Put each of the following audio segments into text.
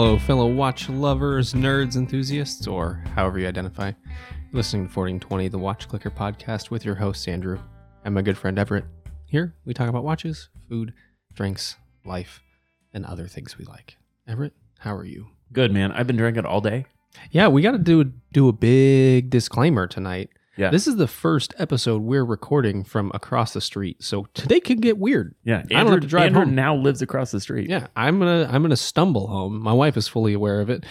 Hello, fellow watch lovers, nerds, enthusiasts, or however you identify. You're listening to 1420, the Watch Clicker podcast with your host, Andrew, and my good friend Everett. Here, we talk about watches, food, drinks, life, and other things we like. Everett, how are you? Good man. I've been drinking all day. Yeah, we got to do do a big disclaimer tonight. Yeah. This is the first episode we're recording from across the street, so today could get weird. Yeah, I don't have to drive Andrew home. now lives across the street. Yeah, I'm gonna I'm gonna stumble home. My wife is fully aware of it.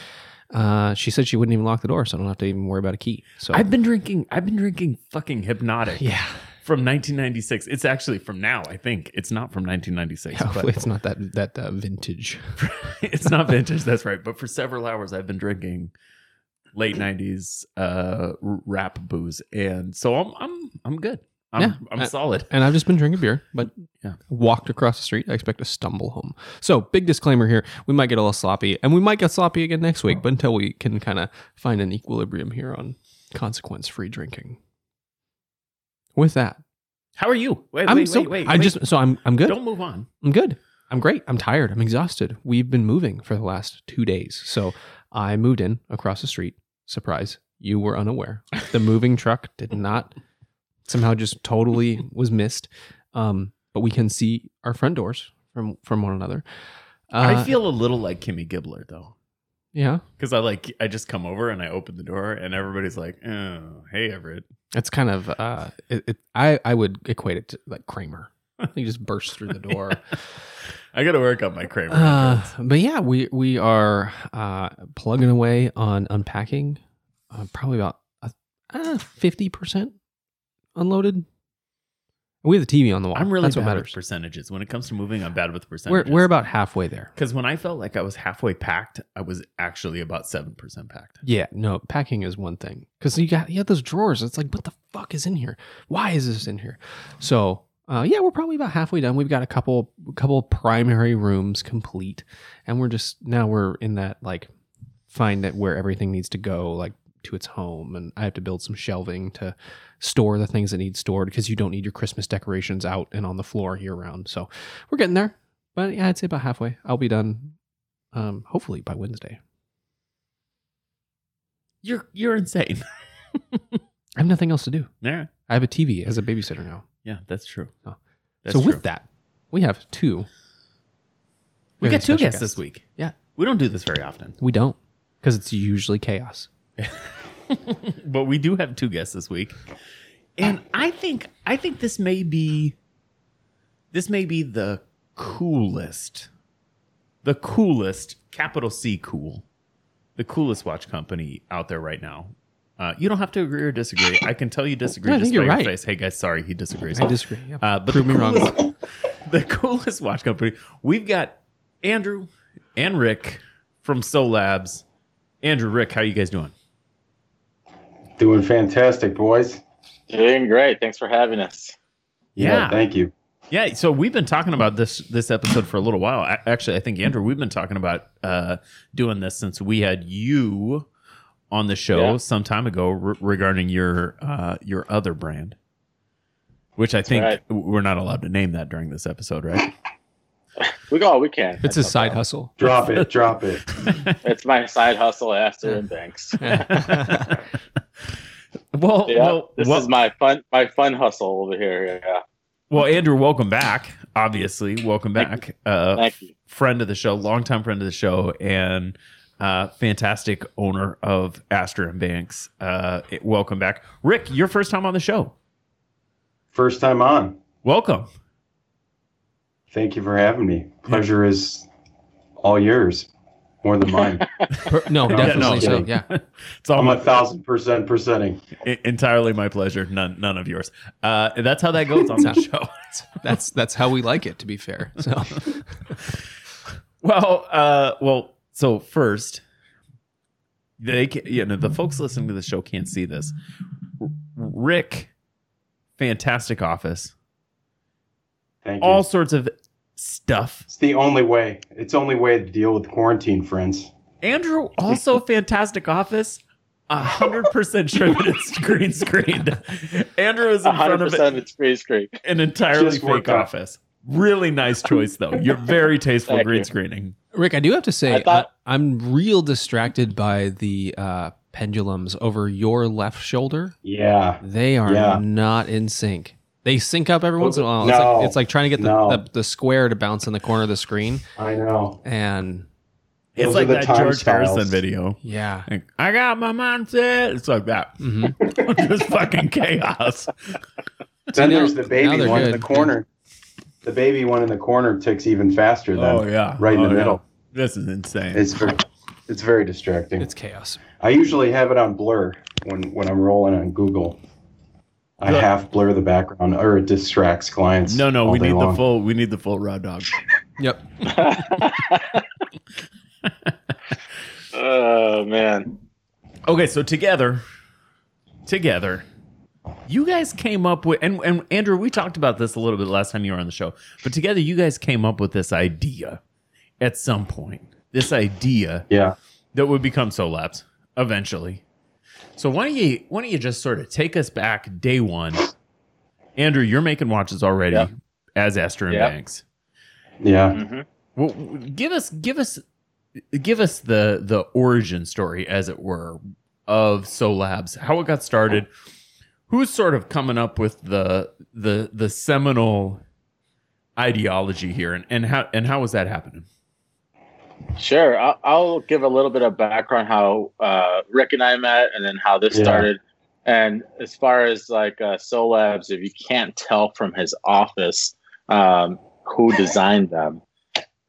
Uh, she said she wouldn't even lock the door, so I don't have to even worry about a key. So I've been drinking. I've been drinking fucking Hpnotiq yeah, from 1996. It's actually from now. I think it's not from 1996, but it's not that that uh, vintage. it's not vintage. That's right. But for several hours, I've been drinking late 90s uh, rap booze, and so I'm I'm I'm good. I'm Yeah. I'm solid. And I've just been drinking beer, but Yeah. walked across the street. I expect to stumble home. So big disclaimer here: we might get a little sloppy, and we might get sloppy again next week. But until we can kind of find an equilibrium here on consequence-free drinking. With that, How are you? Wait, I'm wait, so wait, wait. Wait. just so I'm I'm good. don't move on. I'm good. I'm great. I'm tired. I'm exhausted. We've been moving for the last two days. So I moved in across the street. Surprise. You were unaware. The moving truck did not somehow just totally was missed. Um, but we can see our front doors from from one another. Uh, I feel a little like Kimmy Gibbler though. yeah. Because I like I just come over and I open the door and everybody's like, "Oh, hey Everett." It's kind of uh it, it I I would equate it to like Kramer. He just bursts through the door. I got to work on my Kramer. Uh, but yeah, we we are uh, plugging away on unpacking. Uh, probably about fifty percent unloaded. We have the TV on the wall. I'm really That's bad what with matters. percentages. When it comes to moving, I'm bad with We're percentages. we're about halfway there. because when I felt like I was halfway packed, I was actually about seven percent packed. Yeah, no, packing is one thing because you got you have those drawers. It's like, what the fuck is in here? Why is this in here? So, uh, yeah, we're probably about halfway done. We've got a couple couple primary rooms complete, and we're just now we're in that like find that where everything needs to go like to its home, and I have to build some shelving to store the things that need stored because you don't need your Christmas decorations out and on the floor year round. So we're getting there, but yeah, I'd say about halfway. I'll be done, um, hopefully by Wednesday. You're you're insane. I have nothing else to do. yeah, I have a TV as a babysitter now. Yeah, that's true. Oh. That's so true. with that, we have two. we very got two special guests this week. Yeah. we don't do this very often, We don't because it's usually chaos. but we do have two guests this week, and I think I think this may be this may be the coolest, the coolest capital C cool, the coolest watch company out there right now. Uh, you don't have to agree or disagree. I can tell you disagree No, I just think you're by right. your face. Hey guys, sorry, he disagrees. I disagree. Yeah. Uh, but Prove the me wrong. coolest, the coolest watch company. We've got Andrew and Rick from Solabs. Andrew, Rick, how you guys doing? Doing fantastic, boys. Doing great. Thanks for having us. Yeah. thank you. Yeah, so we've been talking about this this episode for a little while. A- Actually, I think Andrew, we've been talking about uh, doing this since we had you on the show Yeah. some time ago re- regarding your uh, your other brand, which I think right. we're not allowed to name that during this episode, right? We go. We can. It's a That's no side problem. hustle. Drop it, drop it. It's my side hustle after and Banks. well, Yeah, well, this well, is my fun. My fun hustle over here. Yeah. well, Andrew, welcome back. Obviously, welcome Thank back. Uh, Thank you. friend of the show, longtime friend of the show, and uh, fantastic owner of Astor and Banks. Uh, welcome back, Rick. Your first time on the show. First time on. Welcome. Thank you for having me. Pleasure is all yours, more than mine. No, No, definitely no. so. Yeah. It's all I'm my, a thousand percent percenting. entirely my pleasure. None, none of yours. Uh, that's how that goes on the show. That's that's how we like it. To be fair. So well, uh, well. So first, they can, you know the folks listening to the show can't see this. R- Rick, fantastic office. Thank you. all sorts of stuff. it's the only way. It's the only way to deal with quarantine, friends. Andrew, also fantastic office. A hundred percent sure that it's green screened. Andrew is in front hundred of percent it's green screen. an entirely Just fake worked out. office. Really nice choice though. You're very tasteful Thank green you. screening. Rick, I do have to say, I thought- I, am real distracted by the uh, pendulums over your left shoulder. Yeah. They are Yeah. not in sync. They sync up every once in a while. It's, No. like, it's like trying to get the, No. the, the square to bounce in the corner of the screen. I know. And It's Those like that George styles. Harrison video. yeah. Like, I got my mindset. It's like that. hmm Just fucking chaos. Then now- there's the baby they're one in the corner. The baby one in the corner ticks even faster than Oh yeah, right in Oh, the yeah. middle. This is insane. It's very, it's very distracting. It's chaos. I usually have it on blur when when I'm rolling on Google. I Look. half blur the background, or it distracts clients. no, no, all we day need the full. We need the full raw dog. Yep. oh man. Okay, so together, together, you guys came up with, and, and Andrew, we talked about this a little bit last time you were on the show, but together you guys came up with this idea at some point. This idea Yeah, that would become Solabs eventually. So why don't you why don't you just sort of take us back day one? Andrew, you're making watches already Yeah. as Astor and Yeah. Banks. yeah. hmm Well, give us give us give us the the origin story, as it were, of Solabs, how it got started, who's sort of coming up with the the the seminal ideology here, and, and how and how was that happening? Sure. I'll, I'll give a little bit of background how uh, Rick and I met, and then how this Yeah. started. And as far as like uh, Solabs, if you can't tell from his office um, who designed them,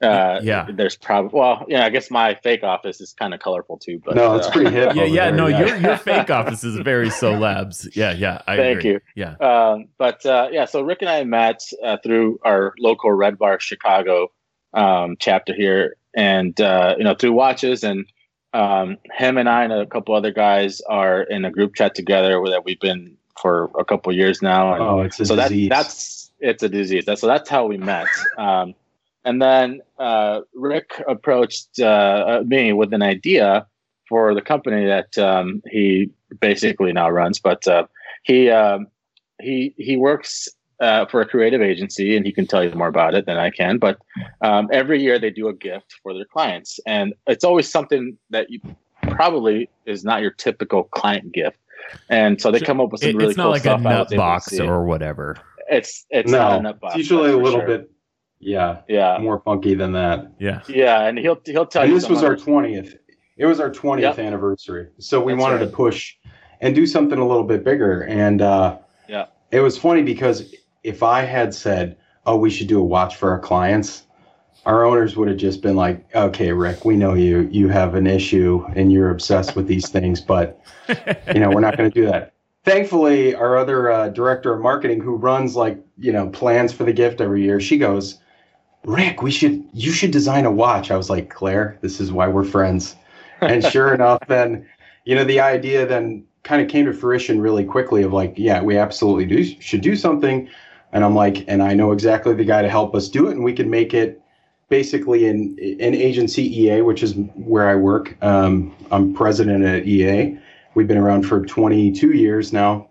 uh, Yeah. there's probably well, yeah. I guess my fake office is kind of colorful too. But no, it's uh, pretty hip. Yeah, yeah, there, no, yeah. your your fake office is very Solabs. Yeah, yeah, I Thank agree. you. Yeah, Um, but uh, yeah, so Rick and I met uh, through our local Red Bar Chicago um, chapter here, and uh, you know through watches, and um, him and I and a couple other guys are in a group chat together that we've been for a couple years now, and Oh, it's a so that, that's it's a disease. That's, so that's how we met. Um, and then uh, Rick approached uh, me with an idea for the company that um, he basically now runs. But uh, he um, he he works uh, for a creative agency, and he can tell you more about it than I can. But um, every year they do a gift for their clients, and it's always something that you probably is not your typical client gift. And so they come up with some It- really it's not cool like a stuff. I nut was able to box or whatever. It's it's not a no, nut box. it's usually a little sure. bit, yeah, Yeah, more funky than that. Yeah, yeah, and he'll he'll tell And you. this was our twentieth. It was our twentieth Yep. anniversary, so we That's wanted right. to push and do something a little bit bigger. And uh, Yeah. it was funny because if I had said, "Oh, we should do a watch for our clients," our owners would have just been like, "Okay, Rick, we know you. You have an issue and you're obsessed with these things, but you know we're not going to do that." Thankfully, our other uh, director of marketing, who runs like you know plans for the gift every year, she goes, "Rick, we should you should design a watch." I was like, "Claire, this is why we're friends." And sure enough, then you know the idea then kind of came to fruition really quickly of like, yeah, we absolutely do should do something. And I'm like, and I know exactly the guy to help us do it, and we can make it basically in an agency EA, which is where I work. Um, I'm president at EA. We've been around for 22 years now.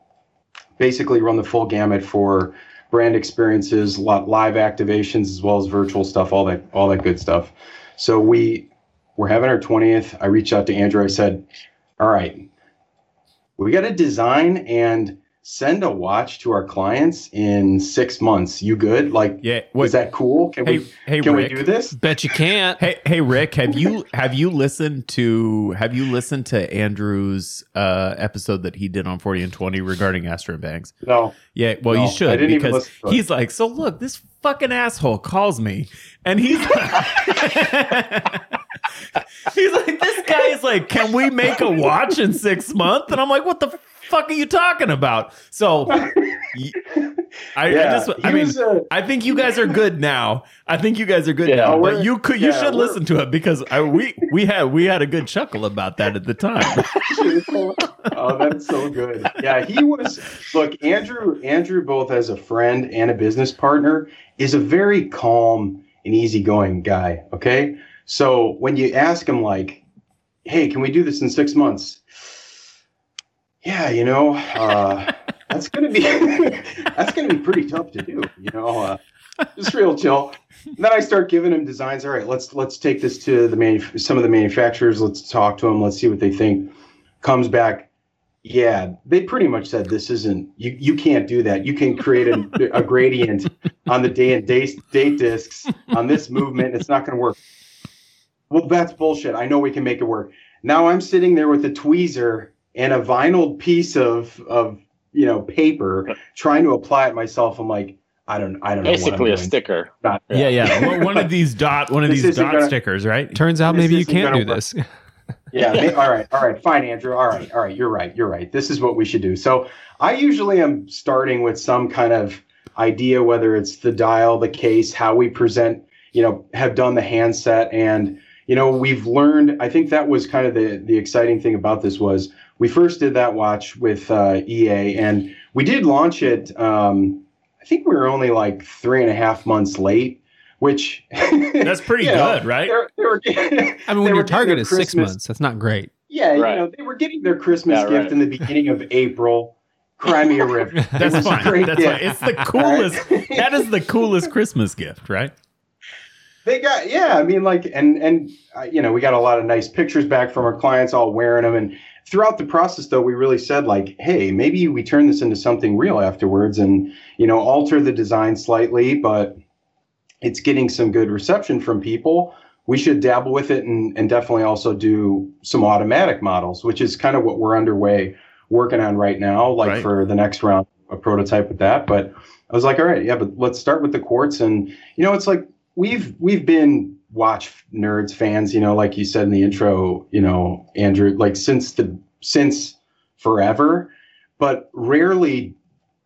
Basically, run the full gamut for brand experiences, li- live activations, as well as virtual stuff, all that, all that good stuff. So we we're having our 20th. I reached out to Andrew. I said, "All right, we got to design and send a watch to our clients in six months. You good? Like, yeah. is that cool? Can hey, we hey, can Rick. we do this?" Bet you can't. Hey, hey, Rick, have you have you listened to have you listened to Andrew's uh, episode that he did on Forty and Twenty regarding Astor Banks? No. Yeah, well, No, you should I didn't even because listen to it. he's like, so look, this fucking asshole calls me, and he's he's like, this guy is like, can we make a watch in six months? And I'm like, what the fuck are you talking about? So, I, I Yeah, just, I mean. was, uh, I think you guys are good now. I think you guys are good Yeah, now. But you could, you yeah, should listen to it because I, we we had we had a good chuckle about that at the time. oh, that's so good. Yeah, he was. Look, Andrew. Andrew, both as a friend and a business partner, is a very calm and easygoing guy. Okay, so when you ask him, like, "Hey, can we do this in six months?" Yeah, you know, uh, that's gonna be that's gonna be pretty tough to do. You know, uh, just real chill. And then I start giving him designs. All right, let's let's take this to the manuf- some of the manufacturers. Let's talk to them. Let's see what they think. Comes back, yeah, they pretty much said this isn't you. You can't do that. You can create a, a gradient on the day and date date discs on this movement. It's not going to work. Well, that's bullshit. I know we can make it work. Now I'm sitting there with a tweezer and a vinyl piece of of you know paper trying to apply it myself. I'm like, I don't, I don't know. Basically a doing. sticker. Not- Yeah, yeah. One- One of these dot, one of This these dot gonna- stickers, right? Turns out maybe you can't do work. this. Yeah. may- all right. All right. Fine, Andrew. All right. All right. You're right. You're right. This is what we should do. So I usually am starting with some kind of idea, whether it's the dial, the case, how we present, you know, have done the handset. And, you know, we've learned, I think that was kind of the, the exciting thing about this was we first did that watch with uh, EA and we did launch it. Um, I think we were only like three and a half months late, which That's pretty you know, good, right? they were- they were- I mean, they when were your getting target their is six months, that's not great. Yeah, Right. you know, they were getting their Christmas Yeah, gift right. in the beginning of April. Crimea River. That's a fine. great That's gift. fine. It's the coolest. Right? That is the coolest Christmas gift, right? They got yeah. I mean, like, and and uh, you know, we got a lot of nice pictures back from our clients, all wearing them. And throughout the process, though, we really said like, hey, maybe we turn this into something real afterwards, and you know, alter the design slightly, but it's getting some good reception from people. We should dabble with it and, and definitely also do some automatic models, which is kind of what we're underway working on right now, like Right. for the next round, a prototype with that. But I was like, all right, yeah, but let's start with the quartz. And you know, it's like we've we've been watch nerds fans, you know, like you said in the intro, you know, Andrew, like since the since forever, but rarely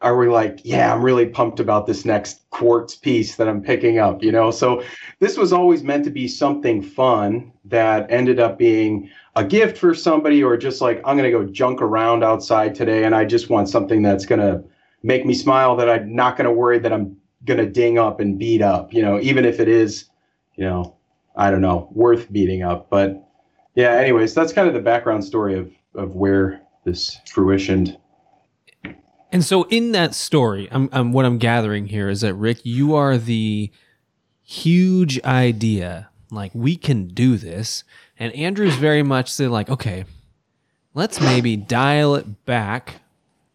are we like, yeah, I'm really pumped about this next quartz piece that I'm picking up, you know? So this was always meant to be something fun that ended up being a gift for somebody or just like, I'm going to go junk around outside today and I just want something that's going to make me smile that I'm not going to worry that I'm going to ding up and beat up, you know, even if it is, you know, I don't know, worth beating up. But yeah, anyways, that's kind of the background story of, of where this fruitioned. And so, in that story, I'm, I'm what I'm gathering here is that Rick, you are the huge idea. Like we can do this, and Andrew's very much the like, okay, let's maybe dial it back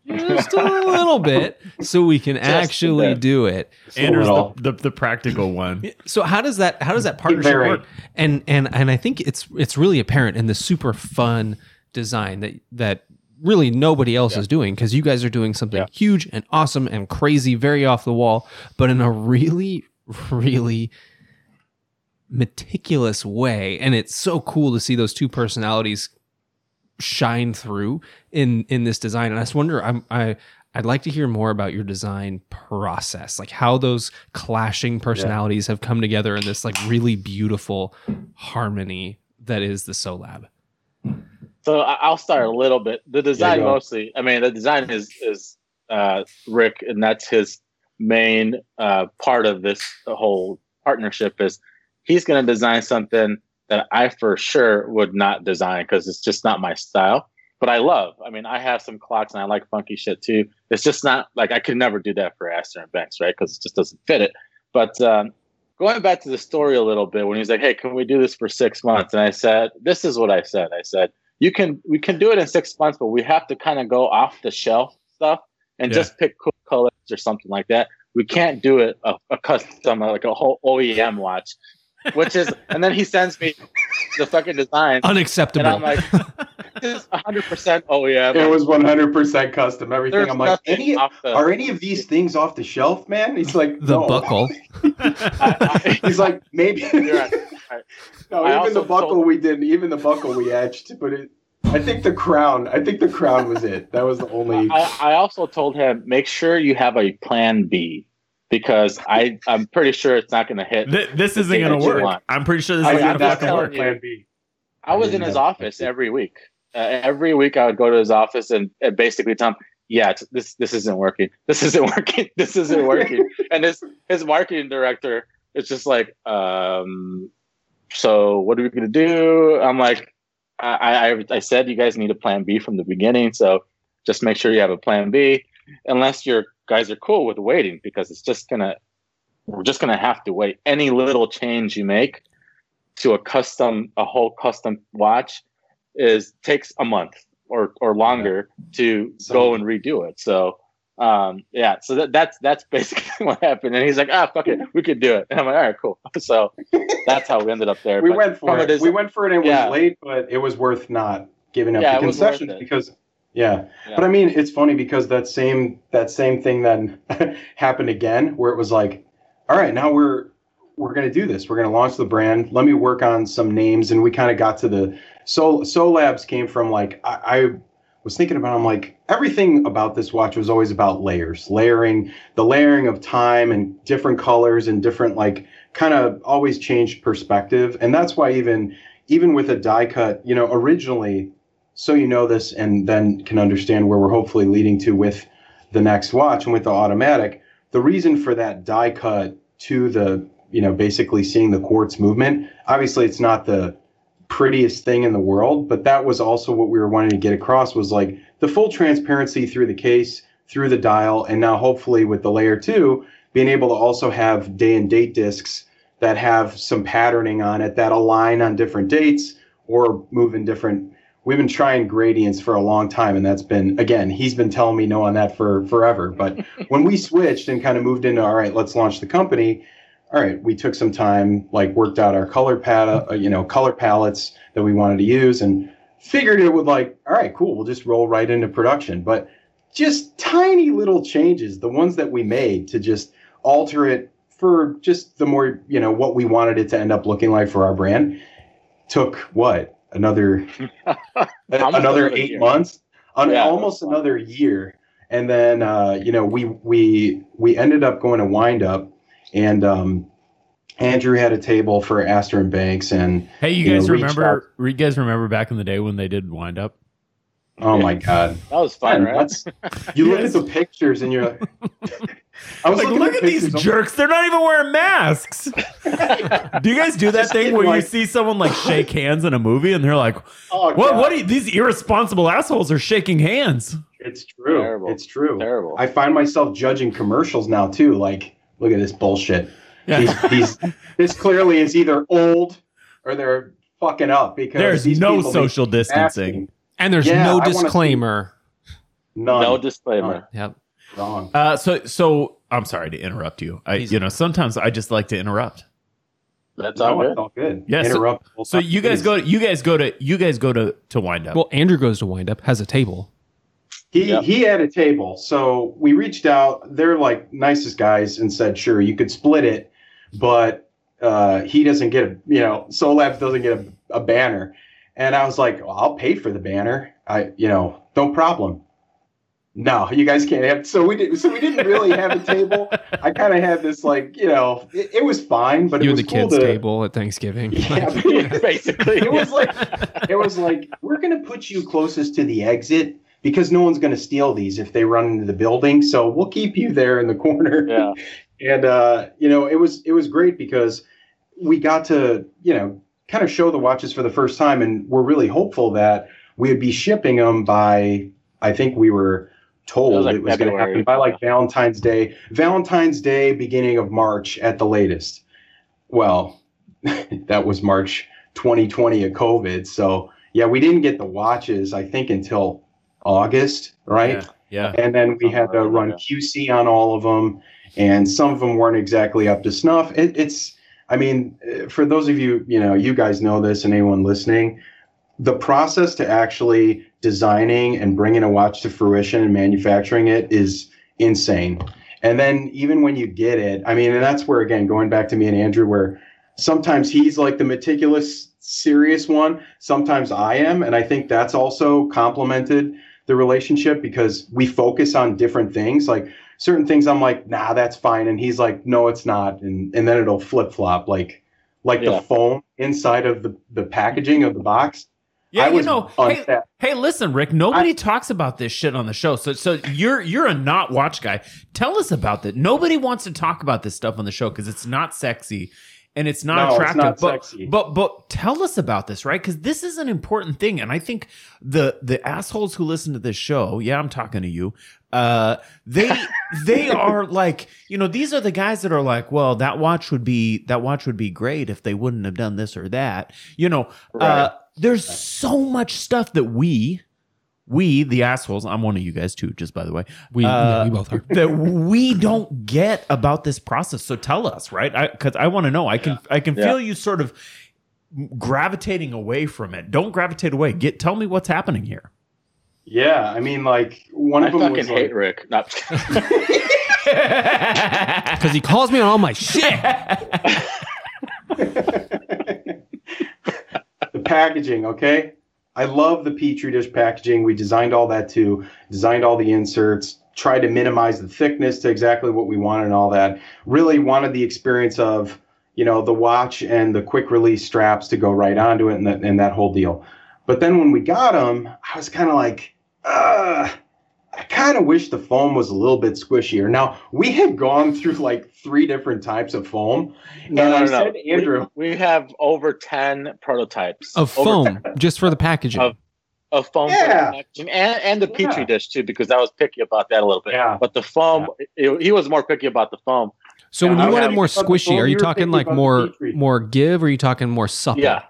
just a little bit so we can a actually do it. Andrew's little. the, the, the practical one. So how does that how does that partnership work? And and and I think it's it's really apparent in the super fun design that that really nobody else is doing because you guys are doing something Yeah. huge and awesome and crazy, very off the wall, but in a really really meticulous way. And it's so cool to see those two personalities shine through in in this design. And I just wonder, I'm I. I'd like to hear more about your design process, like how those clashing personalities have come together in this like really beautiful harmony that is the Solab. So I- I'll start a little bit. The design go. mostly. I mean, the design is is uh, Rick, and that's his main uh, part of this whole partnership. Is he's going to design something that I for sure would not design because it's just not my style. But I love. I mean, I have some clocks and I like funky shit too. It's just not like I could never do that for Astor and Banks, right? Because it just doesn't fit it. But um, going back to the story a little bit, when he's like, "Hey, can we do this for six months?" and I said, "This is what I said." I said, "You can, we can do it in six months, but we have to kind of go off the shelf stuff and Yeah. just pick cool colors or something like that. We can't do it a, a custom like a whole OEM watch." Which is, and then he sends me the fucking design, Unacceptable. and I'm like, "This is 100 percent Oh, yeah. It was 100% custom. Everything. There's I'm like, any, the- are any of these things off the shelf, man? He's like, the no. buckle. He's like, maybe. Right. Right. no, I even the buckle told- we didn't, Even the buckle we etched, but it. I think the crown. I think the crown was it. That was the only. I, I also told him make sure you have a plan B because I I'm pretty sure it's not going to hit. Th- this isn't going to work. want. I'm pretty sure this I isn't going to just not fucking have work. telling. Plan B. I was I in his didn't office every week. Uh, every week I would go to his office and, and basically tell him, "Yeah, it's, this this isn't working. This isn't working. This isn't working." and his his marketing director is just like, um, "So what are we gonna do?" I'm like, I, I I said you guys need a plan B from the beginning, so just make sure you have a plan B, unless your guys are cool with waiting because it's just gonna we're just gonna have to wait. Any little change you make to a custom, a whole custom watch, is takes a month or or longer to So- go and redo it. So um yeah so that, that's that's basically what happened and he's like ah fuck it we could do it and i'm like all right cool so that's how we ended up there we But went for from it. des- we went for it. and It Yeah. was late, but it was worth not giving up Yeah, the it was worth concessions because yeah. Yeah. But I mean, it's funny because that same that same thing then happened again, where it was like, all right, now we're we're gonna do this. We're gonna launch the brand. Let me work on some names, and we kind of got to the so so labs came from like I, I was thinking about. I'm like everything about this watch was always about layers, layering, the layering of time and different colors and different like kind of always changed perspective, and that's why even even with a die cut, you know, originally so you know this and then can understand where we're hopefully leading to with the next watch and with the automatic the reason for that die cut to the you know basically seeing the quartz movement obviously it's not the prettiest thing in the world but that was also what we were wanting to get across was like the full transparency through the case through the dial and now hopefully with the layer 2 being able to also have day and date discs that have some patterning on it that align on different dates or move in different we've been trying gradients for a long time and that's been again he's been telling me no on that for forever. But when we switched and kind of moved into all right let's launch the company all right we took some time like worked out our color palette uh, you know color palettes that we wanted to use and figured it would like all right cool we'll just roll right into production. But just tiny little changes the ones that we made to just alter it for just the more you know what we wanted it to end up looking like for our brand took what another another another eight year. months un- Yeah, almost another year and then uh, you know we we we ended up going to wind up and um, andrew had a table for Astor and banks and Hey, you You guys know, reach remember? You guys remember back in the day when they did wind up? oh Yeah. my god that was fun Man, right that's- you look Yes. at the pictures and you're like i was Like, look at these jerks. They're not even wearing masks. do you guys do that thing kidding, where you see someone like shake hands in a movie and they're like, oh, "What? God. What? Are you, these irresponsible assholes are shaking hands." it's true Terrible. it's true terrible i find myself judging commercials now too like look at this bullshit these, these this clearly is either old or they're fucking up because There's these no social distancing. asking. And there's Yeah, no I see- disclaimer. None. no disclaimer Yep. wrong. Uh, so, so I'm sorry to interrupt you. I, He's- you know, sometimes I just like to interrupt. that's all it's good all good. Yeah, so- Interrupt. So you guys go, you guys go to, you guys go to to wind up. Well, Andrew goes to wind up, has a table. He Yep. he had a table, so we reached out. They're like nicest guys, and said, "Sure, you could split it, but uh, he doesn't get a you know, Solabs doesn't get a, a banner." And I was like, well, "I'll pay for the banner. I you know, no problem." No, you guys can't have. So we did. So we didn't really have a table. I kind of had this like you know, it, it was fine, but you it was the cool kids' to, table at Thanksgiving. Yeah, Like- basically it was like it was like we're gonna put you closest to the exit because no one's gonna steal these if they run into the building. So we'll keep you there in the corner. yeah And uh, you know, it was it was great because we got to you know kind of show the watches for the first time, and we're really hopeful that we would be shipping them by. I think we were told It was like was going to happen by like Valentine's Day, Valentine's Day, beginning of March at the latest. Well, that was March 2020 of COVID. So yeah, we didn't get the watches. I think until August, right? Yeah. and then we had to run QC on all of them, and some of them weren't exactly up to snuff. It, it's, I mean, uh, for those of you, you know, you guys know this, and anyone listening, the process to actually designing and bringing a watch to fruition and manufacturing it is insane. And then even when you get it, I mean, and that's where again, going back to me and Andrew, where sometimes he's like the meticulous, serious one. Sometimes I am, and I think that's also complemented the relationship because we focus on different things. Like certain things, I'm like, nah, that's fine, and he's like, no, it's not, and and then it'll flip flop, like like Yeah. the foam inside of the the packaging of the box. Yeah, I you know, hey, hey, listen, Rick. Nobody talks about this shit on the show. So, so you're you're a not watch guy. Tell us about that. Nobody wants to talk about this stuff on the show because it's not sexy. and it's not No, it's attractive. not but sexy. but but tell us about this, right? Because this is an important thing, and I think the the assholes who listen to this show, yeah, I'm talking to you. Uh, they they are like, you know, these are the guys that are like, well, that watch would be that watch would be great if they wouldn't have done this or that. You know, uh, Right. There's so much stuff that we we the assholes i'm one of you guys too just by the way. We, Uh, yeah, we both are. that we don't get about this process. So tell us right? Because i, want to know. I can i can Yeah. feel you sort of gravitating away from it. Don't gravitate away. Get tell me what's happening here. Yeah, I mean, like one I of them fucking was hate like, Rick. No, Because he calls me on all my shit. The packaging, okay? I love the Petri dish packaging. We designed all that too, designed all the inserts, tried to minimize the thickness to exactly what we wanted and all that. Really wanted the experience of, you know, the watch and the quick release straps to go right onto it and, that and that whole deal. But then when we got them, I was kind of like, uh, I kind of wish the foam was a little bit squishier. Now, we had gone through like three different types of foam. no, and no, I no. said Andrew, We, we have over ten prototypes Of Over foam, just for the packaging. Of- of foam Yeah. packaging and and the petri Yeah. dish too, because I was picky about that a little bit. Yeah. But the foam, it- he was more picky about the foam. so when you I wanted more thinking about the squishy, foam, are you you talking like more more give, or are you talking more supple? Yeah.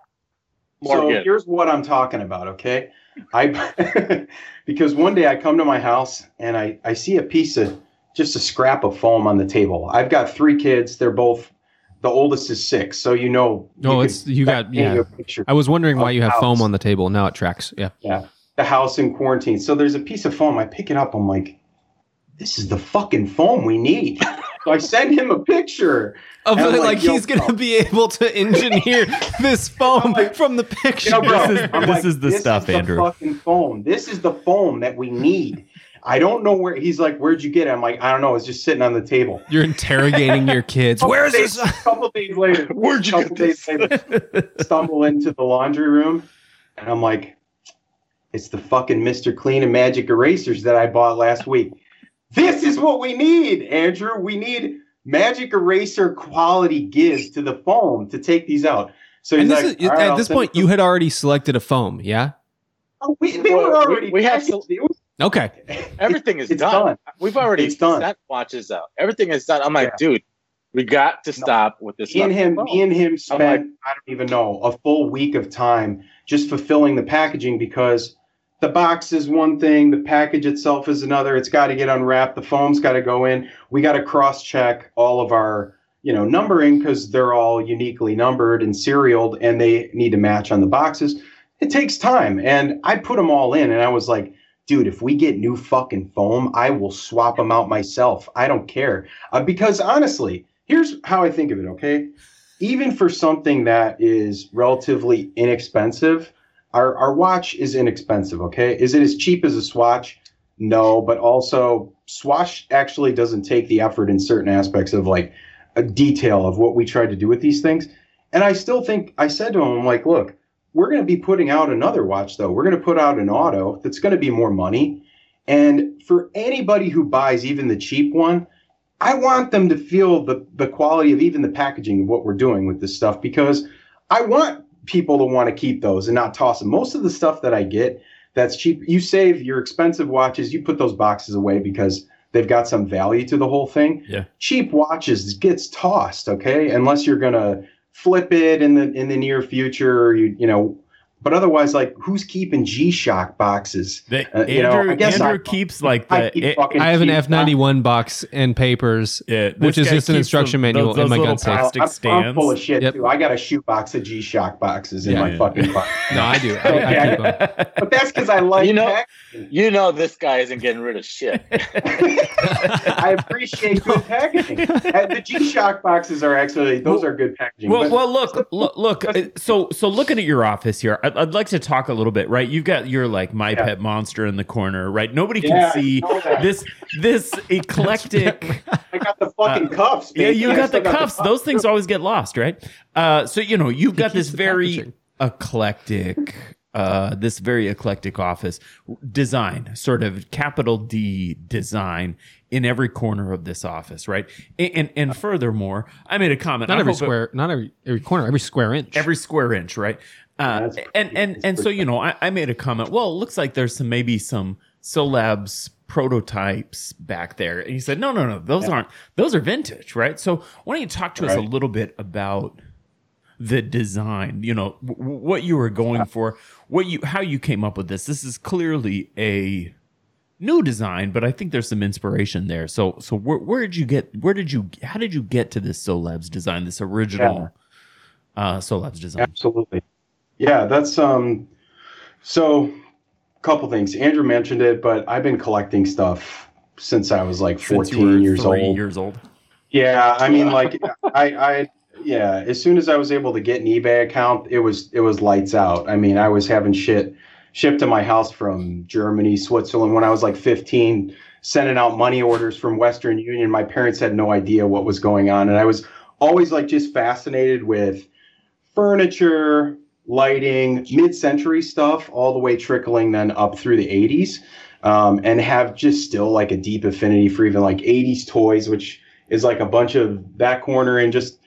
More so good. here's what I'm talking about, okay? I because one day I come to my house and I I see a piece of just a scrap of foam on the table. I've got three kids. They're both the oldest is six, so you know. Oh, could it's you got yeah. picture. I was wondering why you have House. foam on the table. Now it tracks. Yeah. Yeah, the house in quarantine. So there's a piece of foam. I pick it up. I'm like, this is the fucking foam we need. so I sent him a picture. Of like, like, yo, he's gonna be able to engineer this foam like, from the picture. You know, This is- I'm this is the stuff, the Andrew. fucking foam. This is the foam that we need. I don't know where he's like. Where'd you get it? I'm like, I don't know. It's just sitting on the table. You're interrogating your kids. Couple Where is days- this? A couple days later, Where'd you couple get this? days later, stumble into the laundry room, and I'm like, it's the fucking Mr. Clean and Magic erasers that I bought last week. This is what we need, Andrew. We need Magic Eraser quality gives to the foam to take these out. So he's And this like, is, "All right, at I'll this point, you had already selected a foam. Yeah. Oh, we, they were Well, we- already. we have packaged. It was- Okay. Everything is it's done. done. We've already It's done. sent watches out. Everything is done. I'm like, dude, we got to stop with this. Me and him, me and him spent like- I don't even know a full week of time just fulfilling the packaging because the box is one thing, the package itself is another. It's got to get unwrapped. The foam's got to go in. We got to cross check all of our you know numbering because they're all uniquely numbered and serialed, and they need to match on the boxes. It takes time, and I put them all in, and I was like. Dude, if we get new fucking foam, I will swap them out myself. I don't care. Uh, because honestly, here's how I think of it, okay? Even for something that is relatively inexpensive, our, our watch is inexpensive, okay? Is it as cheap as a Swatch? No, but also Swatch actually doesn't take the effort in certain aspects of like a detail of what we tried to do with these things. And I still think I said to him, I'm like, look, we're going to be putting out another watch though. We're going to put out an auto that's going to be more money. And for anybody who buys even the cheap one, I want them to feel the, the quality of even the packaging of what we're doing with this stuff because I want people to want to keep those and not toss them. Most of the stuff that I get that's cheap, you save your expensive watches, you put those boxes away because they've got some value to the whole thing. Yeah. Cheap watches gets tossed, okay? Unless you're gonna flip it in the in the near future, or you you know. But otherwise, like who's keeping G Shock boxes? The, Uh, you know, Andrew, I guess Andrew I- keeps like I the keep it- I have an F ninety one box and papers. yeah, which is just an instruction them- manual those, in my those gun little safe. plastic I'm, I'm stands. full of shit Yep. too. I got a shoebox of G Shock boxes in Yeah, my yeah. fucking car. No, I do. I, I keep them. But that's because I like You know- packaging. You know this guy isn't getting rid of shit. I appreciate good packaging. Uh, the G Shock boxes are actually those are good packaging. Well, but- well, look, look, look. uh, So, so looking at your office here, I'd, I'd like to talk a little bit. Right, you've got your like my Yeah. pet monster in the corner. Right, nobody can Yeah, I see this this eclectic. I got the fucking cuffs. yeah, you I got the still cuffs. cuffs. Those things always get lost, right? Uh, so you know you've got this very eclectic uh, this very eclectic office design, sort of capital D design in every corner of this office, right? And and, and furthermore, I made a comment. Not I every hope it- square, not every every corner, every square inch. every square inch, right? Uh, and and and so you know, I, I made a comment. Well, it looks like there's some maybe some Solabs prototypes back there, and he said, no, no, no, those aren't. Those are vintage, right? So why don't you talk to us a little bit about the design? You know, w- what you were going for, what you how you came up with this. This is clearly a new design, but I think there's some inspiration there. So so where, where did you get? Where did you? How did you get to this Solabs design? This original uh, Solabs design. Absolutely. Yeah, that's um so a couple things. Andrew mentioned it, but I've been collecting stuff since I was like Since 14 you were years old. years old. Yeah, I mean like I I yeah, as soon as I was able to get an eBay account, it was it was lights out. I mean, I was having shit shipped to my house from Germany, Switzerland when I was like 15, sending out money orders from Western Union. My parents had no idea what was going on and I was always like just fascinated with furniture, lighting, mid-century stuff, all the way trickling then up through the 80s, um, and have just still like a deep affinity for even like 80s toys, which is like a bunch of that corner and just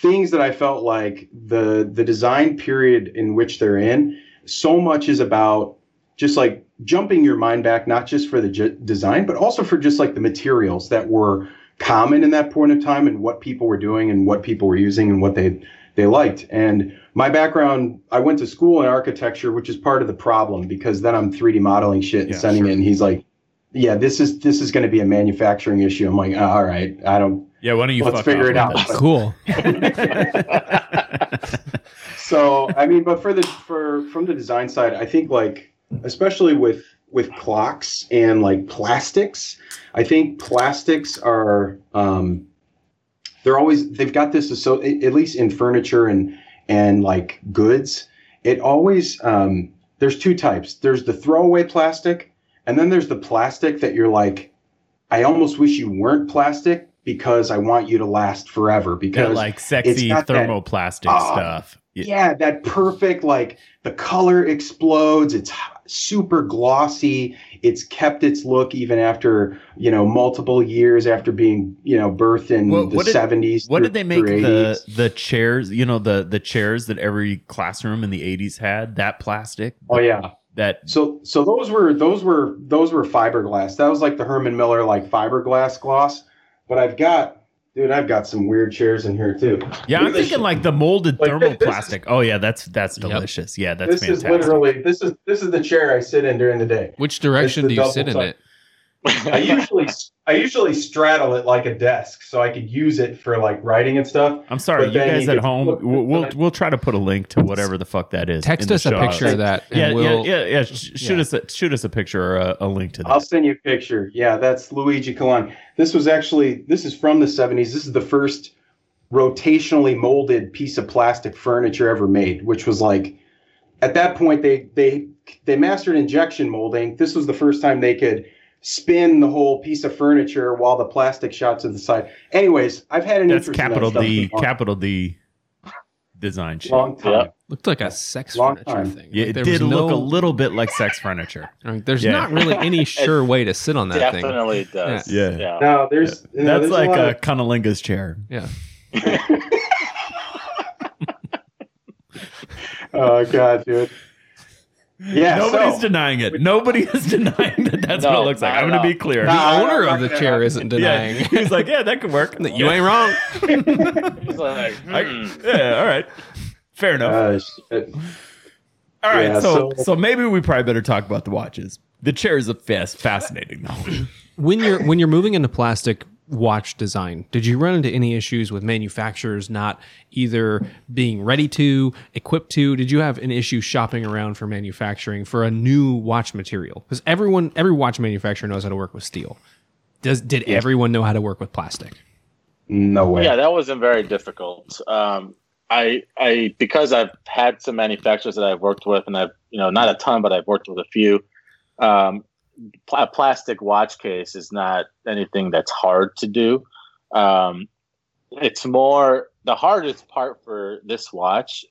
things that I felt like the the design period in which they're in. So much is about just like jumping your mind back, not just for the j- design, but also for just like the materials that were common in that point of time and what people were doing and what people were using and what they they liked. And my background, I went to school in architecture, which is part of the problem because then I'm 3D modeling shit and Yeah, sending sure. it, and he's like, "Yeah, this is this is going to be a manufacturing issue." I'm like, "All right, I don't." Yeah, why don't you Let's fuck figure it with out. cool. so I mean, but for the for from the design side, I think like especially with with clocks and like plastics, I think plastics are um, they're always they've got this so at least in furniture and and like goods, it always um, there's two types. There's the throwaway plastic, and then there's the plastic that you're like, I almost wish you weren't plastic because I want you to last forever because like sexy got that- thermoplastic Ah, stuff. Yeah. yeah, that perfect like the color explodes. It's super glossy. It's kept its look even after you know multiple years after being you know birthed in What- the seventies. What did they make the the chairs? You know the the chairs that every classroom in the '80s had. That plastic. Oh yeah. That So so those were those were those were fiberglass. That was like the Herman Miller like fiberglass gloss. But I've got dude, I've got some weird chairs in here too. yeah, I'm thinking like the molded Like, this- thermoplastic. oh yeah, that's that's Yep. delicious. Yeah, that's this fantastic. is literally this is this is the chair I sit in during the day. Which direction do you double sit in tuck. it? I usually I usually straddle it like a desk so I could use it for like writing and stuff. I'm sorry, you guys you at home. We'll, we'll we'll try to put a link to whatever the fuck that is. Text us a picture of that, and Yeah, we'll. yeah, yeah, yeah. Shoot yeah. us a, shoot us a picture or a, a link to that. I'll send you a picture. Yeah, that's Luigi Colani. This was actually this is from the 70s. This is the first rotationally molded piece of plastic furniture ever made, which was like at that point they they they mastered injection molding. This was the first time they could spin the whole piece of furniture while the plastic shot to the side. Anyways, I've had an That's interest in that capital stuff D, long- capital D design shit. long time. Yeah. Looked like a sex Long furniture time. thing. Yeah, Like, it there did was look a little bit like sex furniture. I mean, there's Yeah. not really any sure way to sit on that thing. Definitely does. Yeah. yeah. No, there's you know, That's there's like lot a of- Cunnilingus chair. Yeah. oh god, dude. Yeah, Nobody's so- denying it. Nobody is denying that that's what it looks like. I'm going to be clear. The owner of the gonna- chair isn't yeah, denying. he's like, yeah, that could work. you ain't wrong. He's like, I- yeah, all right, fair enough. Uh, all right, yeah, so, so- so maybe we probably better talk about the watches. The chair is a fast, fascinating though. when you're when you're moving into plastic watch design, did you run into any issues with manufacturers not either being ready to, equipped to? Did you have an issue shopping around for manufacturing for a new watch material? Because everyone, every watch manufacturer knows how to work with steel. Does did everyone know how to work with plastic? No way. Yeah, that wasn't very difficult. Um, I, I, because I've had some manufacturers that I've worked with, and I've, you know, not a ton, but I've worked with a few. Um, pl- a plastic watch case is not anything that's hard to do. Um, it's more the hardest part for this watch,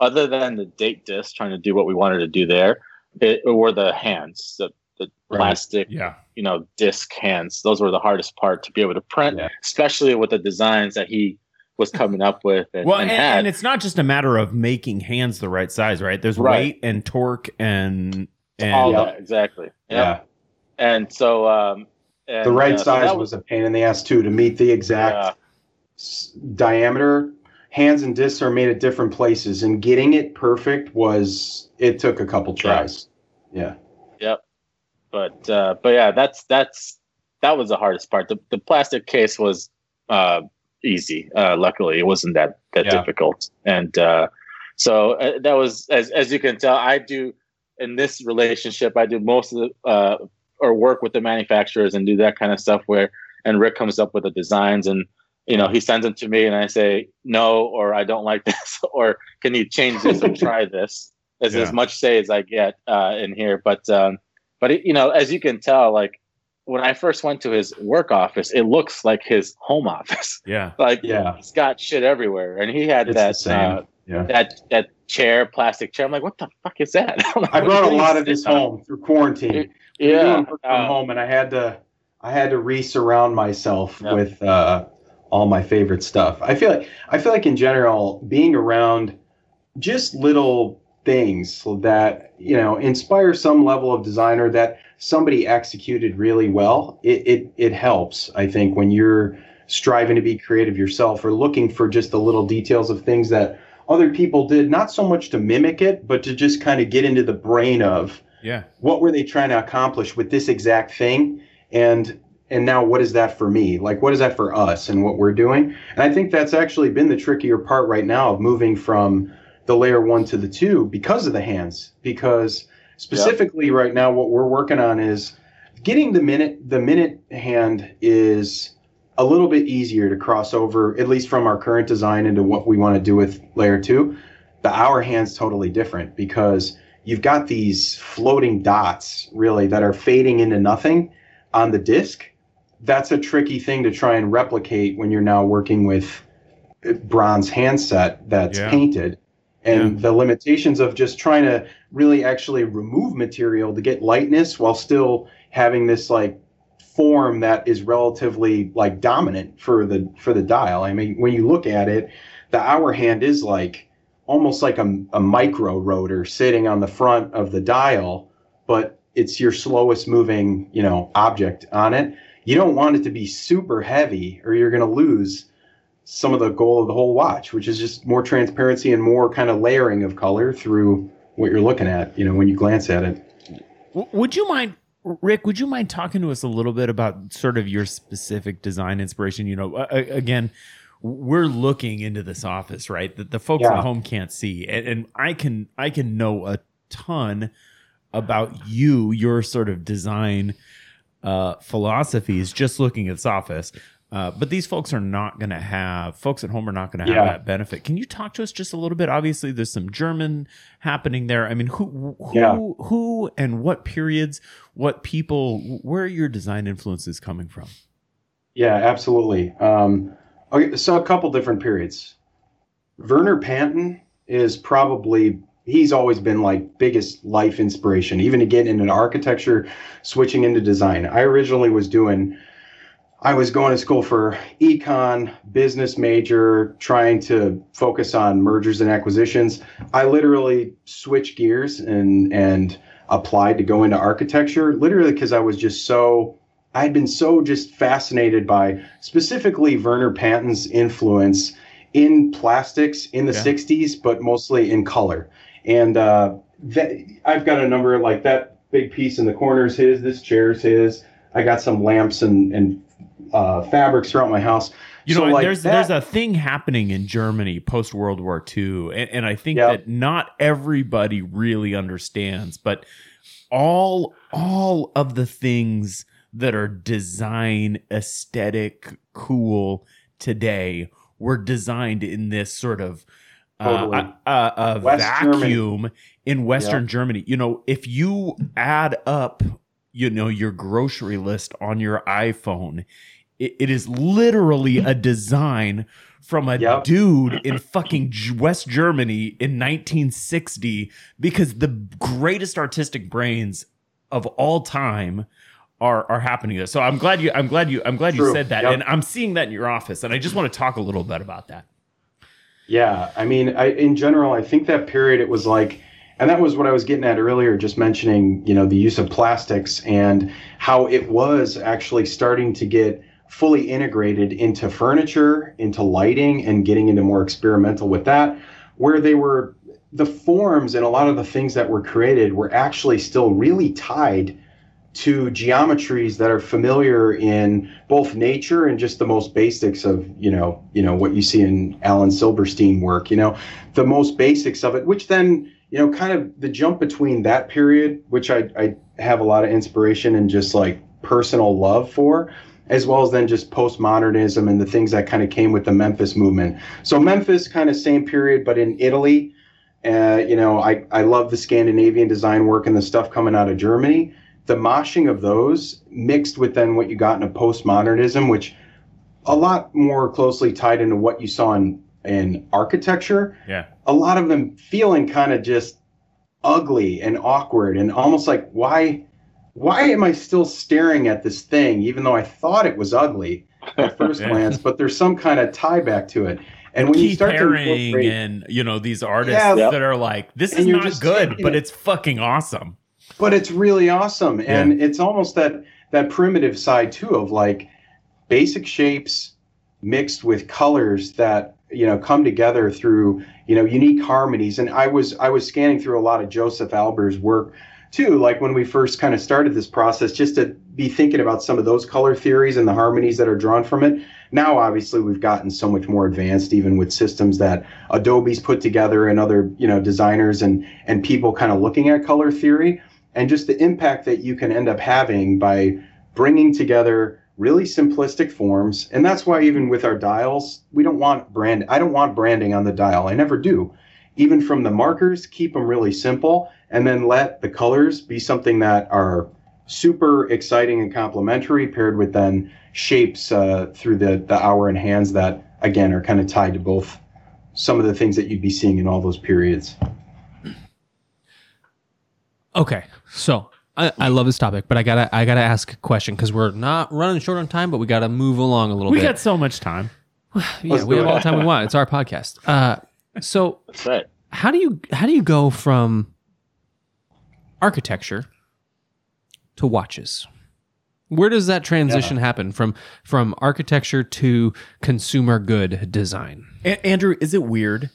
other than the date disc trying to do what we wanted to do there, it, were the hands, the, the Right. plastic, Yeah. you know, disc hands. Those were the hardest part to be able to print, Yeah. especially with the designs that he was coming up with and, Well, and and, and it's not just a matter of making hands the right size, right? There's Right. weight and torque and and all Yeah. exactly. Yeah. Yeah. And so um and, the right uh, size that was a pain in the ass too to meet the exact Yeah. s- diameter. Hands and discs are made at different places, and getting it perfect was it took a couple tries. Yeah, Yep. but uh, but yeah, that's that's that was the hardest part. The the plastic case was uh, easy. Uh, luckily, it wasn't that that Yeah. difficult, and uh, so uh, that was as as you can tell, I do in this relationship, I do most of the uh, or work with the manufacturers and do that kind of stuff. Where and Rick comes up with the designs and. You know, he sends them to me, and I say no, or I don't like this, or can you change this or try this? As Yeah. as much say as I get uh, in here, but um, but it, you know, as you can tell, like when I first went to his work office, it looks like his home office. yeah. like yeah, he's got shit everywhere, and he had it's that the same. uh, yeah, that that chair, plastic chair. I'm like, what the fuck is that? I brought a lot of this home through quarantine. Yeah, from uh, home, and I had to I had to re-surround myself Yeah. with uh, all my favorite stuff. I feel like I feel like in general, being around just little things that you know inspire some level of designer that somebody executed really well. It it it helps. I think when you're striving to be creative yourself or looking for just the little details of things that other people did, not so much to mimic it, but to just kind of get into the brain of Yeah. what were they trying to accomplish with this exact thing? And and now what is that for me? Like what is that for us and what we're doing? And i think that's actually been the trickier part right now of moving from the layer one to the two because of the hands. Because specifically right now what we're working on is getting the minute the minute hand is a little bit easier to cross over at least from our current design into what we want to do with layer two the hour hand's totally different because you've got these floating dots really that are fading into nothing on the disc. That's a tricky thing to try and replicate when you're now working with bronze handset that's Yeah. painted. And the limitations of just trying to really actually remove material to get lightness while still having this like form that is relatively like dominant for the for the dial. I mean, when you look at it, the hour hand is like almost like a, a micro rotor sitting on the front of the dial, but it's your slowest moving, you know, object on it. You don't want it to be super heavy or you're going to lose some of the goal of the whole watch, which is just more transparency and more kind of layering of color through what you're looking at, you know, when you glance at it. Would you mind, Rick? Would you mind talking to us a little bit about sort of your specific design inspiration? You know, again, we're looking into this office, right? That the folks Yeah. at home can't see, and, and I can I can know a ton about you, your sort of design uh, philosophies, just looking at this office. Uh, but these folks are not going to have folks at home are not going to have Yeah. that benefit. Can you talk to us just a little bit? Obviously, there's some German happening there. I mean, who who Yeah. who and what periods, what people, where are your design influences coming from? Yeah, absolutely. Um, okay, so a couple different periods. Verner Panton is probably he's always been like biggest life inspiration, even to get into architecture, switching into design. I originally was doing I was going to school for econ, business major, trying to focus on mergers and acquisitions. I literally switched gears and and applied to go into architecture, literally because I was just so I had been so just fascinated by specifically Verner Panton's influence in plastics in the Yeah. 60s, but mostly in color. And uh, that, I've got a number like that big piece in the corner is his, this chair is his. I got some lamps and, and uh, fabrics throughout my house. You So, know, like, there's that- there's a thing happening in Germany post World War II, and, and I think Yep. that not everybody really understands, but all all of the things that are design aesthetic cool today were designed in this sort of uh, Totally. a, a West vacuum in Western Germany. You know, if you add up, you know, your grocery list on your iPhone, it, it is literally a design from a Yep. dude in fucking West Germany in 1960 because the greatest artistic brains of all time are are happening us. So I'm glad you I'm glad you I'm glad you said that Yep. and I'm seeing that in your office and I just want to talk a little bit about that. Yeah, I mean, I, in general, I think that period it was like, and that was what I was getting at earlier, just mentioning, you know, the use of plastics and how it was actually starting to get fully integrated into furniture, into lighting, and getting into more experimental with that, where they were the forms and a lot of the things that were created were actually still really tied to geometries that are familiar in both nature and just the most basics of you know you know what you see in Alan Silverstein work you know the most basics of it which then you know kind of the jump between that period which I, I have a lot of inspiration and just like personal love for as well as then just postmodernism and the things that kind of came with the Memphis movement so Memphis kind of same period but in Italy uh, you know I, I love the Scandinavian design work and the stuff coming out of Germany the moshing of those mixed with then what you got in a postmodernism, which a lot more closely tied into what you saw in, in architecture. Yeah. A lot of them feeling kind of just ugly and awkward and almost like why why am I still staring at this thing even though I thought it was ugly at first Yeah. glance, but there's some kind of tie back to it. And when you start to Haring incorporate- and you know these artists Yeah. That are like this is not good but it- it's fucking awesome. but it's really awesome and it's almost that that primitive side too of like basic shapes mixed with colors that you know come together through you know unique harmonies and i was i was scanning through a lot of Josef Albers' work too like when we first kind of started this process just to be thinking about some of those color theories and the harmonies that are drawn from it. Now obviously we've gotten so much more advanced even with systems that adobe's put together and other you know designers and and people kind of looking at color theory. And just the impact that you can end up having by bringing together really simplistic forms. And that's why even with our dials we don't want brand i don't want branding on the dial. I never do. Even from the markers keep them really simple and then let the colors be something that are super exciting and complementary paired with then shapes uh, through the the hour and hands that again are kind of tied to both some of the things that you'd be seeing in all those periods Okay, so I, I love this topic, but I gotta I gotta ask a question because we're not running short on time, but we gotta move along a little bit. We bit. got so much time. yeah, Let's we have it. all the time we want. It's our podcast. Uh, so That's right. how do you how do you go from architecture to watches? Where does that transition happen from from architecture to consumer good design? A- Andrew, is it weird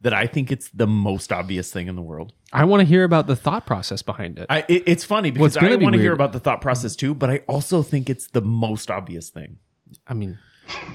that I think it's the most obvious thing in the world? I want to hear about the thought process behind it. I, it, it's funny Well, it's because I be want to hear about the thought process too, but I also think it's the most obvious thing. I mean,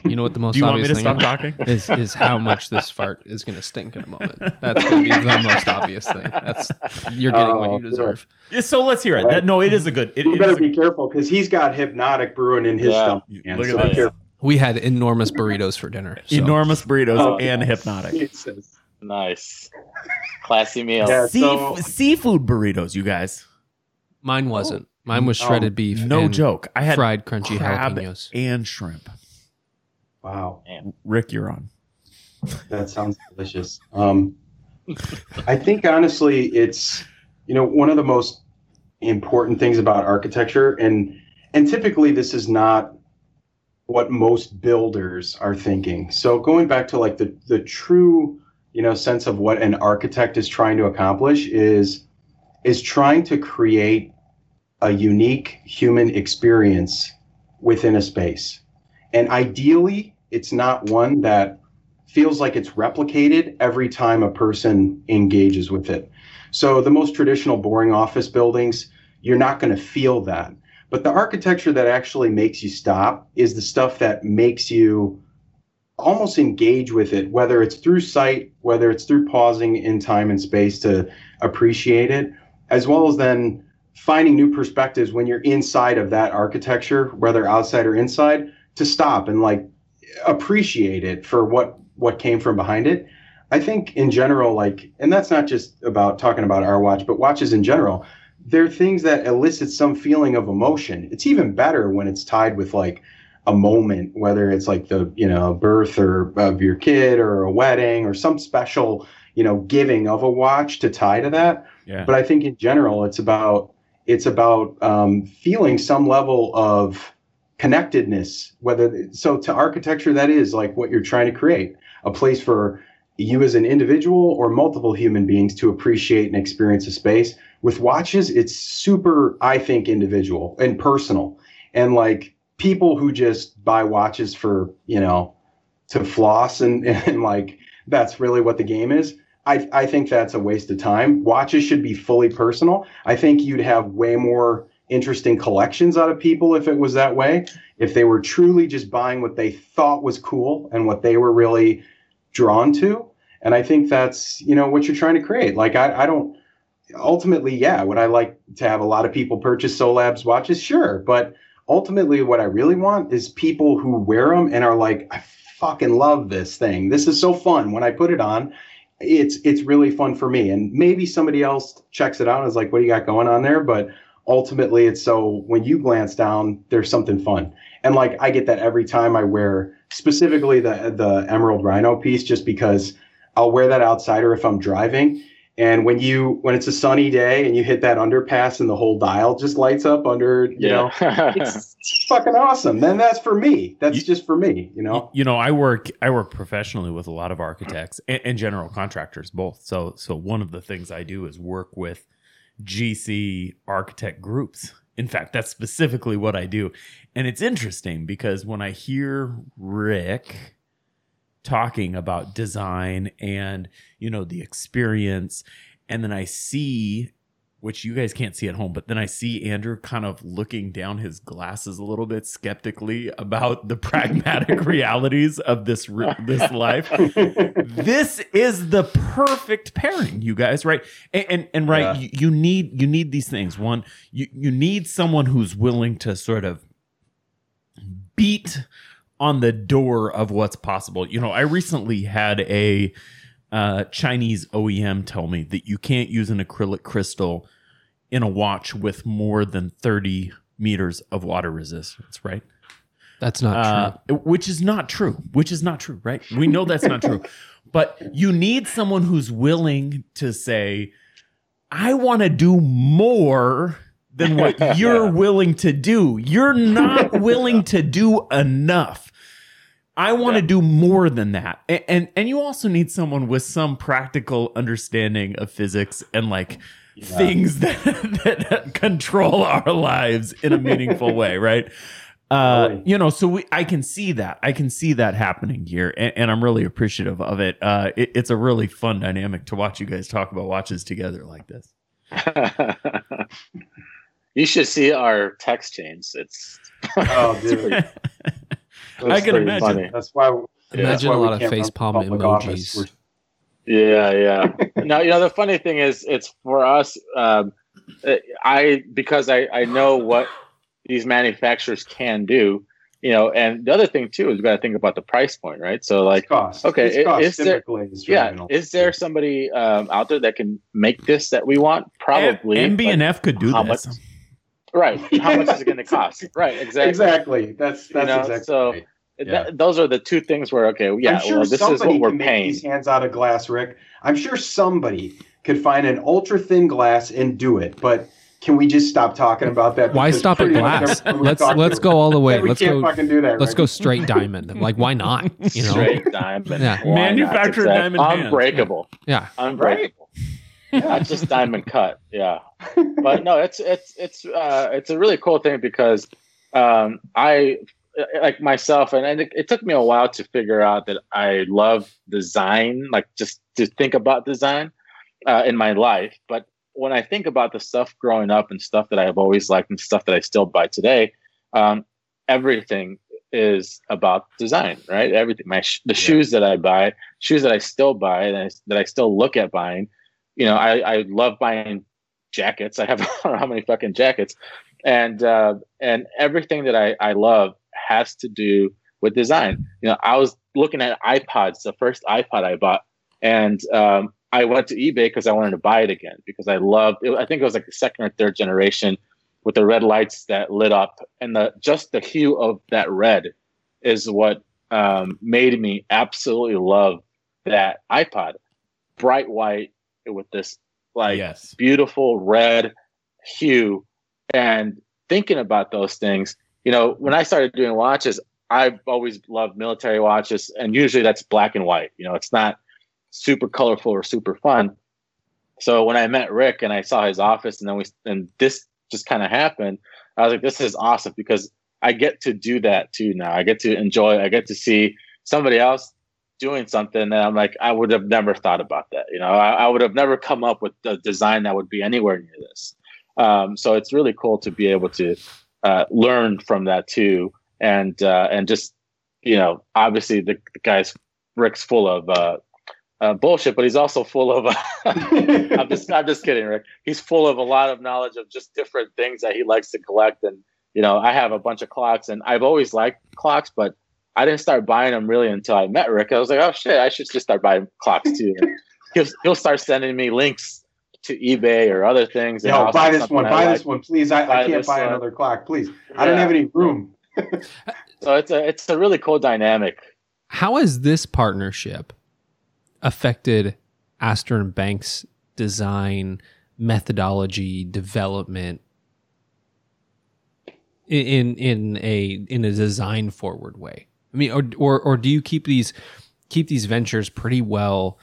you know what the most Do you want me obvious to thing stop talking? is is how much this fart is going to stink in a moment. That's going to be the most obvious thing. That's you're getting what Oh, you deserve. Yeah, So let's hear it. That, no, it is a good. It, you it better is a- be careful because he's got Hpnotiq brewing in his Yeah. stomach man, Look at so be this. We had enormous burritos for dinner. so- enormous burritos Oh, and yes. Hpnotiq. Jesus. Nice. Classy meal. Yeah. Sea- so- seafood burritos, you guys. Mine wasn't. Mine was Oh, shredded beef. No and joke. I had fried crunchy crab jalapenos. and shrimp. Wow. Rick, you're on. That sounds delicious. Um, I think honestly, it's you know one of the most important things about architecture, and and typically this is not what most builders are thinking. So going back to like the the true you know sense of what an architect is trying to accomplish is is trying to create a unique human experience within a space. And ideally, it's not one that feels like it's replicated every time a person engages with it. So the most traditional boring office buildings, you're not going to feel that. But the architecture that actually makes you stop is the stuff that makes you almost engage with it, whether it's through sight, whether it's through pausing in time and space to appreciate it, as well as then finding new perspectives when you're inside of that architecture, whether outside or inside, to stop and like appreciate it for what what came from behind it. I think in general, like, and that's not just about talking about our watch, but watches in general. They're things that elicit some feeling of emotion. It's even better when it's tied with like a moment, whether it's like the you know birth or of your kid or a wedding or some special you know giving of a watch to tie to that. Yeah. But I think in general, it's about it's about um, feeling some level of connectedness. Whether so to architecture, that is like what you're trying to create a place for you as an individual or multiple human beings to appreciate and experience a space. With watches, it's super, I think, individual and personal. And like people who just buy watches for, you know, to floss and, and like that's really what the game is. I, I think that's a waste of time. Watches should be fully personal. I think you'd have way more interesting collections out of people if it was that way. If they were truly just buying what they thought was cool and what they were really drawn to. And I think that's, you know, what you're trying to create. Like, I, I don't, ultimately, yeah, would I like to have a lot of people purchase Solabs watches? Sure. But ultimately, what I really want is people who wear them and are like, I fucking love this thing. This is so fun. When I put it on, it's it's really fun for me. And maybe somebody else checks it out and is like, what do you got going on there? But ultimately, it's so when you glance down, there's something fun. And like I get that every time I wear specifically the the Emerald Rhino piece, just because I'll wear that outside or if I'm driving. And when you when it's a sunny day and you hit that underpass and the whole dial just lights up under, you know, it's, it's fucking awesome. Then that's for me. That's You- just for me, you know. you know i work i work professionally with a lot of architects and, and general contractors both so so one of the things i do is work with gc architect groups. In fact that's specifically what i do. And it's interesting because when i hear rick talking about design and you know the experience and then i see which you guys can't see at home, but then I see Andrew kind of looking down his glasses a little bit skeptically about the pragmatic realities of this this life. This is the perfect pairing, you guys, right? And and, and right, Yeah. you, you need you need these things. One, you you need someone who's willing to sort of beat on the door of what's possible. You know, I recently had a uh, Chinese OEM tell me that you can't use an acrylic crystal in a watch with more than 30 meters of water resistance, right? That's not Uh, true. which is not true. Which is not true, right? We know that's not true. But you need someone who's willing to say, I want to do more than what you're willing to do. You're not willing to do enough. I want to do more than that. And, and and you also need someone with some practical understanding of physics and like things that, that control our lives in a meaningful way, right? Uh, you know, so we, I can see that. I can see that happening here, and, and I'm really appreciative of it. Uh, it. It's a really fun dynamic to watch you guys talk about watches together like this. you should see our text chains. It's Oh, dude. I can imagine. funny. That's why. that's Imagine why a lot of can't face palm emojis. Yeah, yeah. now you know the funny thing is, it's for us. Um, I because I I know what these manufacturers can do. You know, and the other thing too is you got to think about the price point, right? So like, It's cost. okay, It's cost is there- yeah, is there somebody um, out there that can make this that we want? Probably. M- but- MB&F could do how this. much- right. How much is it going to cost? Right. Exactly. Exactly. That's that's know, exactly. so- right. Th- those are the two things where okay, yeah, I'm sure well, this is somebody what we're can make paying. these hands out of glass, Rick. I'm sure somebody could find an ultra thin glass and do it, but can we just stop talking about that? Why stop at glass? Let's let's go all the way. said We Let's can't go. fucking do that. Let's Rick. go straight diamond. Like why not? You know? Straight diamond. Yeah. Manufactured Exact- diamond hands. Unbreakable. Yeah. Unbreakable. Not just diamond cut. Yeah. But no, it's it's it's uh it's a really cool thing because um I like myself and, and it, it took me a while to figure out that I love design, like just to think about design uh, in my life. But when I think about the stuff growing up and stuff that I've always liked and stuff that I still buy today, um, everything is about design, right? Everything, my sh- the shoes that I buy, shoes that I still buy, and I, that I still look at buying. You know, I, I love buying jackets. I have I don't know how many fucking jackets, and uh, and everything that I, I love has to do with design. You know, I was looking at iPods, the first iPod I bought, and um, I went to eBay because I wanted to buy it again because I loved. It, I think it was like the second or third generation with the red lights that lit up, and the just the hue of that red is what um, made me absolutely love that iPod, bright white with this like yes. beautiful red hue. And thinking about those things, you know, when I started doing watches, I've always loved military watches, and usually that's black and white. You know, it's not super colorful or super fun. So when I met Rick and I saw his office, and then we and this just kind of happened, I was like, this is awesome because I get to do that too now. I get to enjoy. I get to see somebody else doing something that I'm like, I would have never thought about that. You know, I, I would have never come up with a design that would be anywhere near this. Um, so it's really cool to be able to uh, learn from that too, and uh, and just you know, obviously the, the guy's Rick's full of uh, uh, bullshit, but he's also full of. I'm just I'm just kidding, Rick. He's full of a lot of knowledge of just different things that he likes to collect, and you know, I have a bunch of clocks, and I've always liked clocks, but I didn't start buying them really until I met Rick. I was like, oh shit, I should just start buying clocks too. he'll he'll start sending me links to eBay or other things. No, buy this one, buy this one, please. I, I can't buy one. another clock, please. I don't have any room. so it's a it's a really cool dynamic. How has this partnership affected Astor and Banks design methodology development in in a in a design forward way? I mean, or or or do you keep these keep these ventures pretty well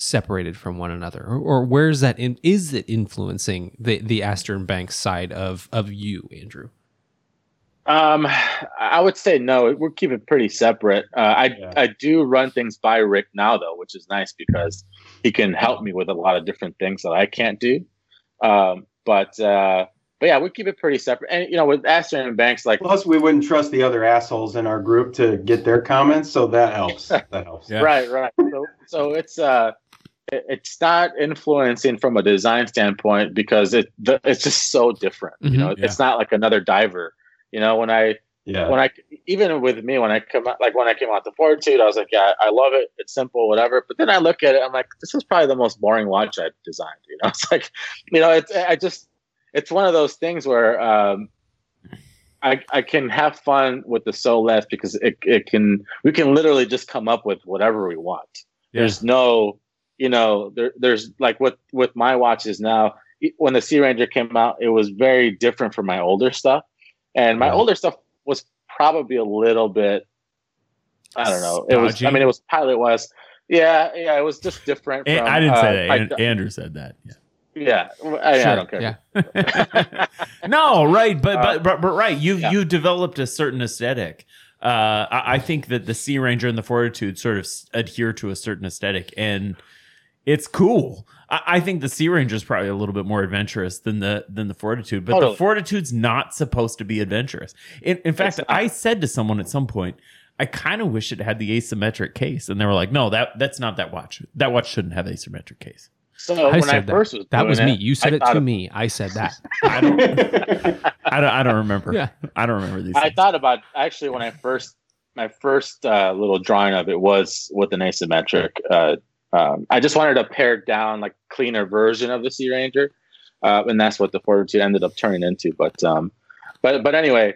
separated from one another, or, or where's that? In, is it influencing the the Astor and Banks side of of you, Andrew? Um, I would say no. We're keeping pretty separate. Uh, I yeah. I do run things by Rick now though, which is nice because he can help me with a lot of different things that I can't do. Um, but uh, but yeah, we keep it pretty separate. And you know, with Astor and Banks, like plus we wouldn't trust the other assholes in our group to get their comments, so that helps. that helps. Yeah. Right, right. So, so it's uh, it's not influencing from a design standpoint because it it's just so different. Mm-hmm, you know, yeah. it's not like another diver. You know, when I yeah. when I even with me when I come out like when I came out the Fortitude, I was like, yeah, I love it. It's simple, whatever. But then I look at it, I'm like, this is probably the most boring watch I've designed. You know, it's like, you know, it's I just it's one of those things where um, I I can have fun with the so less because it it can we can literally just come up with whatever we want. Yeah. There's no you know there there's like with with my watches now when the Sea Ranger came out it was very different from my older stuff and my yeah. older stuff was probably a little bit I don't know it was I mean it was pilot west yeah yeah it was just different. From, I didn't uh, say that. Andrew said that. Yeah. Yeah, I, sure. I don't care. Yeah. no, right, but, uh, but but but right. You yeah. you developed a certain aesthetic. Uh, I, I, think that the Sea Ranger and the Fortitude sort of adhere to a certain aesthetic, and it's cool. I, I, think the Sea Ranger is probably a little bit more adventurous than the than the Fortitude, but totally. the Fortitude's not supposed to be adventurous. In, in fact, I said to someone at some point, I kind of wish it had the asymmetric case, and they were like, "No, that that's not that watch. That watch shouldn't have asymmetric case." So I when I first that. was that was me. It, you said it to of, me. I said that. I don't, I don't. I don't remember. Yeah. I don't remember these. I things. thought about actually when I first my first uh, little drawing of it was with an asymmetric. Uh, um, I just wanted a pared down, like cleaner version of the Sea Ranger, uh, and that's what the Fortitude ended up turning into. But um, but but anyway,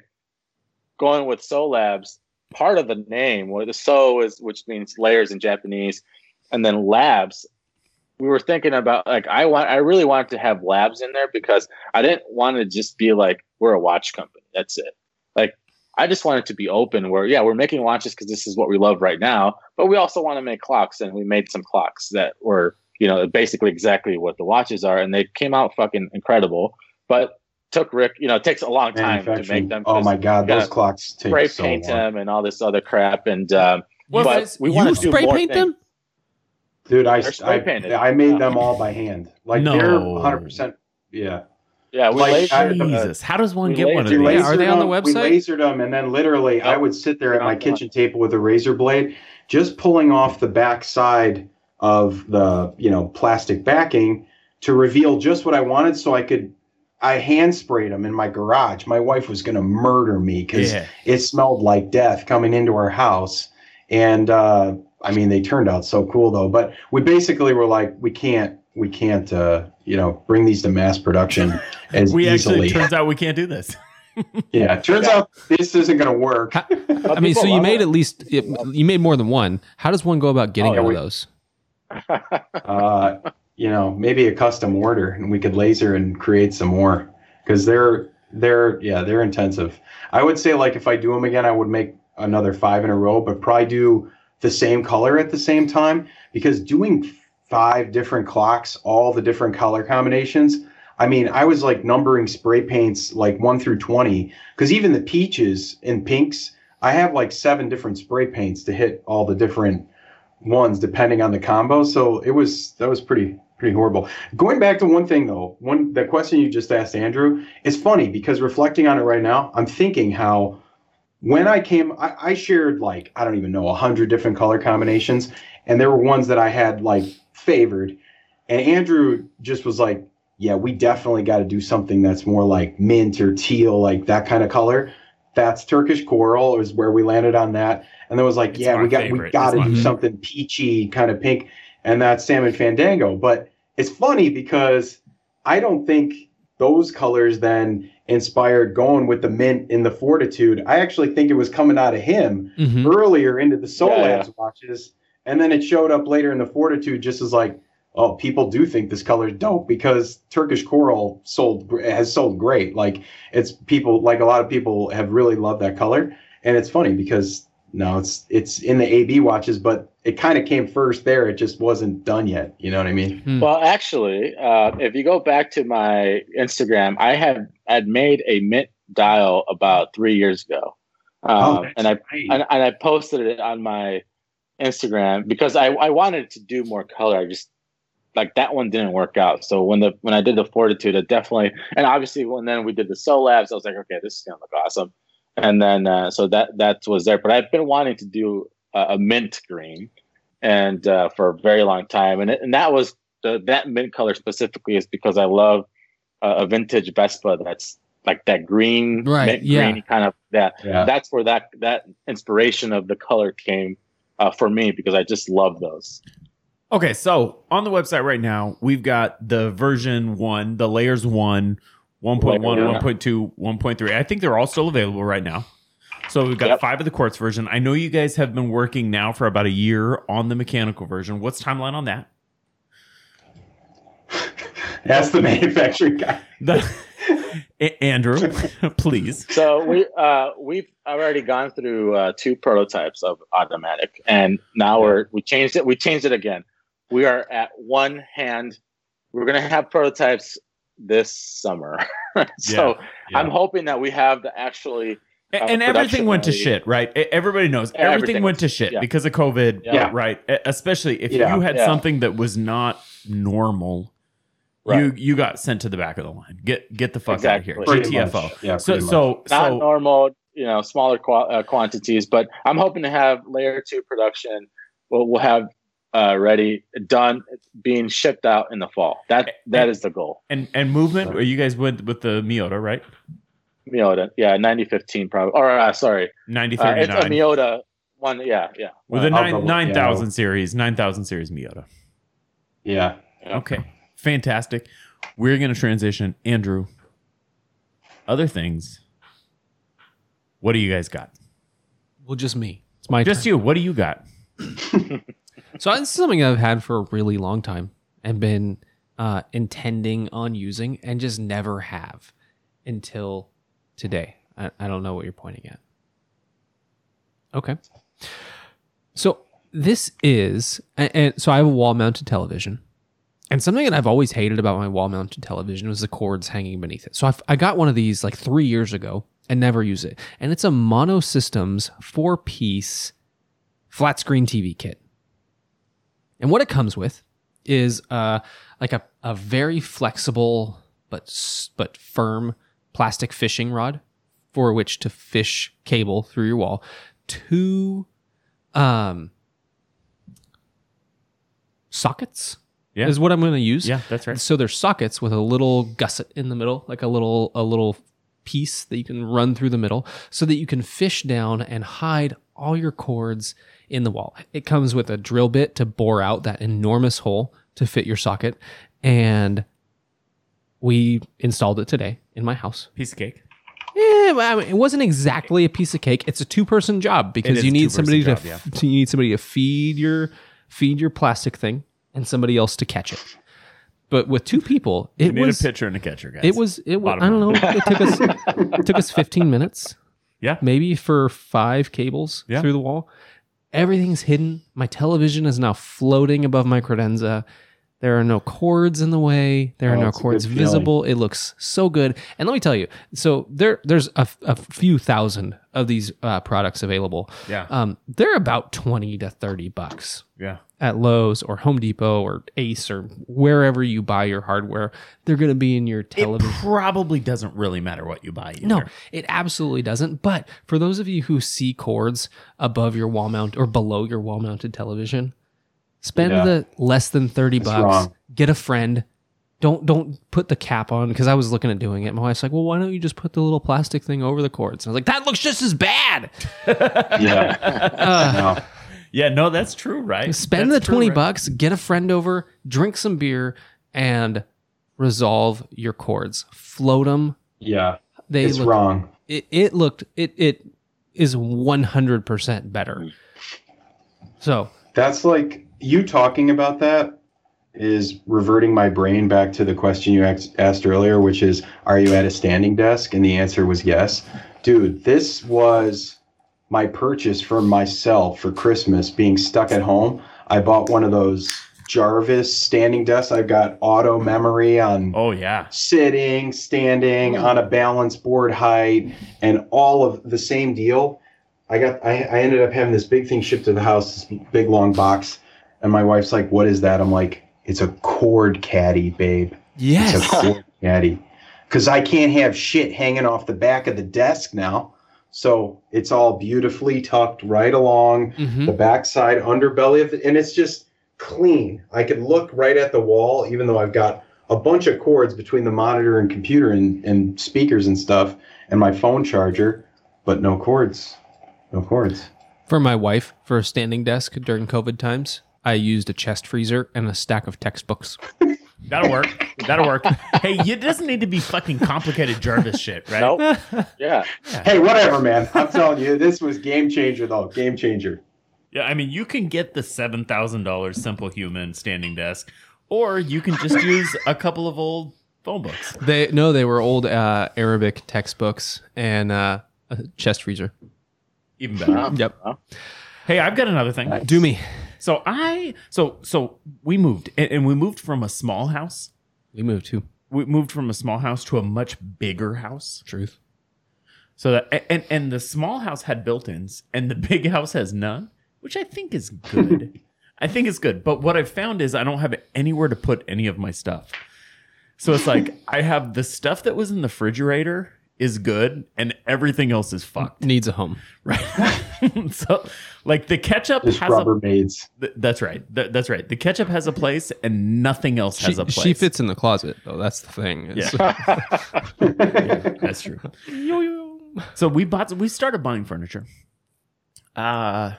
going with So Labs, part of the name, where the So is which means layers in Japanese, and then Labs we were thinking about like I want I really wanted to have labs in there because I didn't want to just be like we're a watch company. That's it. Like I just wanted to be open where yeah, we're making watches because this is what we love right now, but we also want to make clocks and we made some clocks that were, you know, basically exactly what the watches are and they came out fucking incredible. But took Rick, you know, it takes a long time to make them. Oh my god, those clocks take spray so paint long. them and all this other crap and um well, but we want to spray paint things. them? Dude, I I, I, made them all by hand. Like no. they're 100. percent Yeah. Yeah, we like, Jesus. How does one get one of these? Are they on the website? We lasered them, and then literally, I would sit there at my kitchen table with a razor blade, just pulling off the back side of the you know plastic backing to reveal just what I wanted, so I could. I hand sprayed them in my garage. My wife was going to murder me because yeah. it smelled like death coming into our house, and uh, I mean, they turned out so cool though. But we basically were like, we can't we can't uh, you know bring these to mass production as We easily. actually turns out we can't do this. yeah, it turns out this isn't going to work. How- I mean, so you made it. at least you made more than one. How does one go about getting Oh, yeah, one we- of those? uh, you know, maybe a custom order, and we could laser and create some more because they're they're yeah they're intensive. I would say like if I do them again, I would make another five in a row, but probably do the same color at the same time because doing five different clocks, all the different color combinations. I mean, I was like numbering spray paints like one through twenty because even the peaches and pinks, I have like seven different spray paints to hit all the different ones depending on the combo. So it was that was pretty pretty horrible. Going back to one thing though, one the question you just asked Andrew, it's funny because reflecting on it right now, I'm thinking how when I came, I, I shared like I don't even know a hundred different color combinations, and there were ones that I had like favored, and Andrew just was like, "Yeah, we definitely got to do something that's more like mint or teal, like that kind of color." That's Turkish coral is where we landed on that, and then was like, It's "Yeah, we got favorite. we got to do my- something peachy, kind of pink," and that's salmon fandango. But it's funny because I don't think those colors then inspired going with the mint in the fortitude. I actually think it was coming out of him Mhm. earlier into the Soul Yeah, Labs watches, and then it showed up later in the Fortitude just as like, oh, people do think this color is dope because Turkish coral sold has sold great. Like it's people like a lot of people have really loved that color, and it's funny because no, it's it's in the AB watches, but it kind of came first there. It just wasn't done yet. You know what I mean? Hmm. Well, actually, uh, if you go back to my Instagram, I had had made a mint dial about three years ago, um, that's and I right. and, and I posted it on my Instagram because I, I wanted to do more color. I just like that one didn't work out. So when the when I did the Fortitude, it definitely and obviously when then we did the Solabs, I was like, okay, this is gonna look awesome. And then uh, so that that was there. But I've been wanting to do a, a mint green, and uh, for a very long time, and it, and that was the that mint color specifically is because I love uh, a vintage Vespa that's like that green, Right, mint yeah. green kind of that yeah. that's where that that inspiration of the color came uh, for me because I just love those. Okay, so on the website right now, we've got the version one, the layers one, 1.1, 1.2, 1.3. I think they're all still available right now. So we've got Yep. five of the quartz version. I know you guys have been working now for about a year on the mechanical version. What's timeline on that? That's the manufacturing guy. The, A- Andrew, please. So we uh, we've already gone through uh, two prototypes of automatic, and now we're we changed it. We changed it again. We are at one hand. We're gonna have prototypes this summer. so yeah. I'm hoping that we have the actually Uh, and everything went to shit, right? Everybody knows everything, everything went to shit yeah. because of COVID, Yeah. right? Especially if Yeah. you had Yeah. something that was not normal, Right. you got sent to the back of the line. Get get the fuck Exactly. out of here. Pretty GTFO. much. Yeah, So pretty much. so not so normal, you know, smaller qua- uh, quantities. But I'm hoping to have layer two production. We'll, we'll have uh, ready, done, being shipped out in the fall. That that is the goal. and and movement. You guys went with the Miyota, right? Miyota, yeah, 9015 probably. Or uh, sorry, Ninety uh, thirty it's a nine Miyota one. Yeah, yeah. with the I'll nine double- nine yeah, series, nine thousand series Miyota. yeah. Yeah. Okay, fantastic. We're gonna transition, Andrew. Other things. What do you guys got? Well, just me. It's my Just turn. you. What do you got? So this is something I've had for a really long time and been uh, intending on using and just never have until today. I, I don't know what you're pointing at. Okay. So this is, and, and so I have a wall mounted television. And something that I've always hated about my wall mounted television was the cords hanging beneath it. So I've, I got one of these like three years ago and never use it. And it's a Mono Systems four piece flat screen TV kit. And what it comes with is uh, like a, a very flexible but but firm plastic fishing rod for which to fish cable through your wall. Two um, sockets Yeah. is what I'm going to use. Yeah, that's right. So there's sockets with a little gusset in the middle, like a little a little piece that you can run through the middle, so that you can fish down and hide all your cords in the wall. It comes with a drill bit to bore out that enormous hole to fit your socket, and we installed it today in my house. Piece of cake. Yeah, well, I mean, it wasn't exactly a piece of cake. It's a two-person job because you need somebody job, to yeah. f- you need somebody to feed your feed your plastic thing and somebody else to catch it. But with two people, You it need was a pitcher and a catcher, guys. it was it was I don't know. It took us it took us 15 minutes. Yeah. Maybe for five cables Yeah. through the wall. Everything's hidden. My television is now floating above my credenza. There are no cords in the way. There are Oh, no cords visible. It looks so good. And let me tell you, so there there's a, a few thousand of these uh, products available. Yeah. Um, they're about 20 to 30 bucks yeah. at Lowe's or Home Depot or Ace or wherever you buy your hardware. They're going to be in your television. It probably doesn't really matter what you buy. Either. No, it absolutely doesn't. But for those of you who see cords above your wall mount or below your wall mounted television, spend Yeah. the less than 30 That's bucks. wrong. Get a friend. Don't don't put the cap on because I was looking at doing it. My wife's like, "Well, why don't you just put the little plastic thing over the cords?" And I was like, "That looks just as bad." Yeah. Uh, No. Yeah, no, that's true, right? spend That's the true, 20 right? bucks, get a friend over, drink some beer, and resolve your cords. Float them. Yeah. They it's look wrong. it, it looked it it is 100% better so That's like you talking about that is reverting my brain back to the question you asked earlier, which is, are you at a standing desk? And the answer was yes. Dude, this was my purchase for myself for Christmas being stuck at home. I bought one of those Jarvis standing desks. I've got auto memory on Oh yeah. sitting, standing on a balance board height, and all of the same deal. I got I, I ended up having this big thing shipped to the house, this big long box, and my wife's like, "What is that?" I'm like, "It's a cord caddy, babe. It's a yes cord caddy." Because I can't have shit hanging off the back of the desk now. So it's all beautifully tucked right along Mhm. the backside underbelly of it, and it's just clean. I can look right at the wall, even though I've got a bunch of cords between the monitor and computer and, and speakers and stuff, and my phone charger, but no cords. No cords. for my wife for a standing desk during covid times i used a chest freezer and a stack of textbooks That'll work. That'll work. hey, it doesn't need to be fucking complicated Jarvis shit, right? Nope. Yeah. Hey, whatever, man. I'm telling you, this was game changer, though. Game changer. Yeah, I mean, you can get the seven thousand dollars Simple Human standing desk, or you can just use a couple of old phone books. they no they were old uh, arabic textbooks and uh, a chest freezer Even better. Wow. yep Hey, I've got another thing. do me So I, so so we moved, and, and we moved from a small house. we moved to We moved from a small house to a much bigger house. truth So that and and the small house had built-ins, and the big house has none, which I think is good. I think it's good. But what I've found is I don't have anywhere to put any of my stuff. So it's like I have the stuff that was in the refrigerator is good, and everything else is fucked. needs a home Right. so like the ketchup Just has a Rubbermaids. th- that's right. Th- that's right. The ketchup has a place, and nothing else she, has a place. she fits in the closet though that's the thing It's- That's true. so we bought we started buying furniture. Uh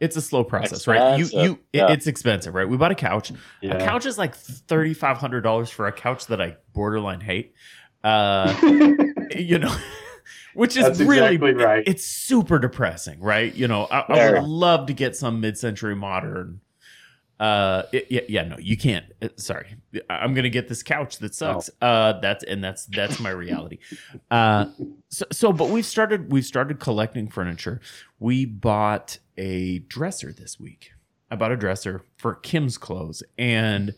it's a slow process, right? You Expensive. you it- Yeah. it's expensive, right? We bought a couch. Yeah. A couch is like thirty five hundred dollars for a couch that I borderline hate. Uh you know which is That's really exactly right. it's super depressing, right? You know, I, I would love to get some mid century modern uh it- yeah, yeah no you can't Uh, sorry i'm gonna get this couch that sucks uh that's and that's that's my reality. Uh so, so but we've started we've started collecting furniture. We bought a dresser this week. I bought a dresser for kim's clothes and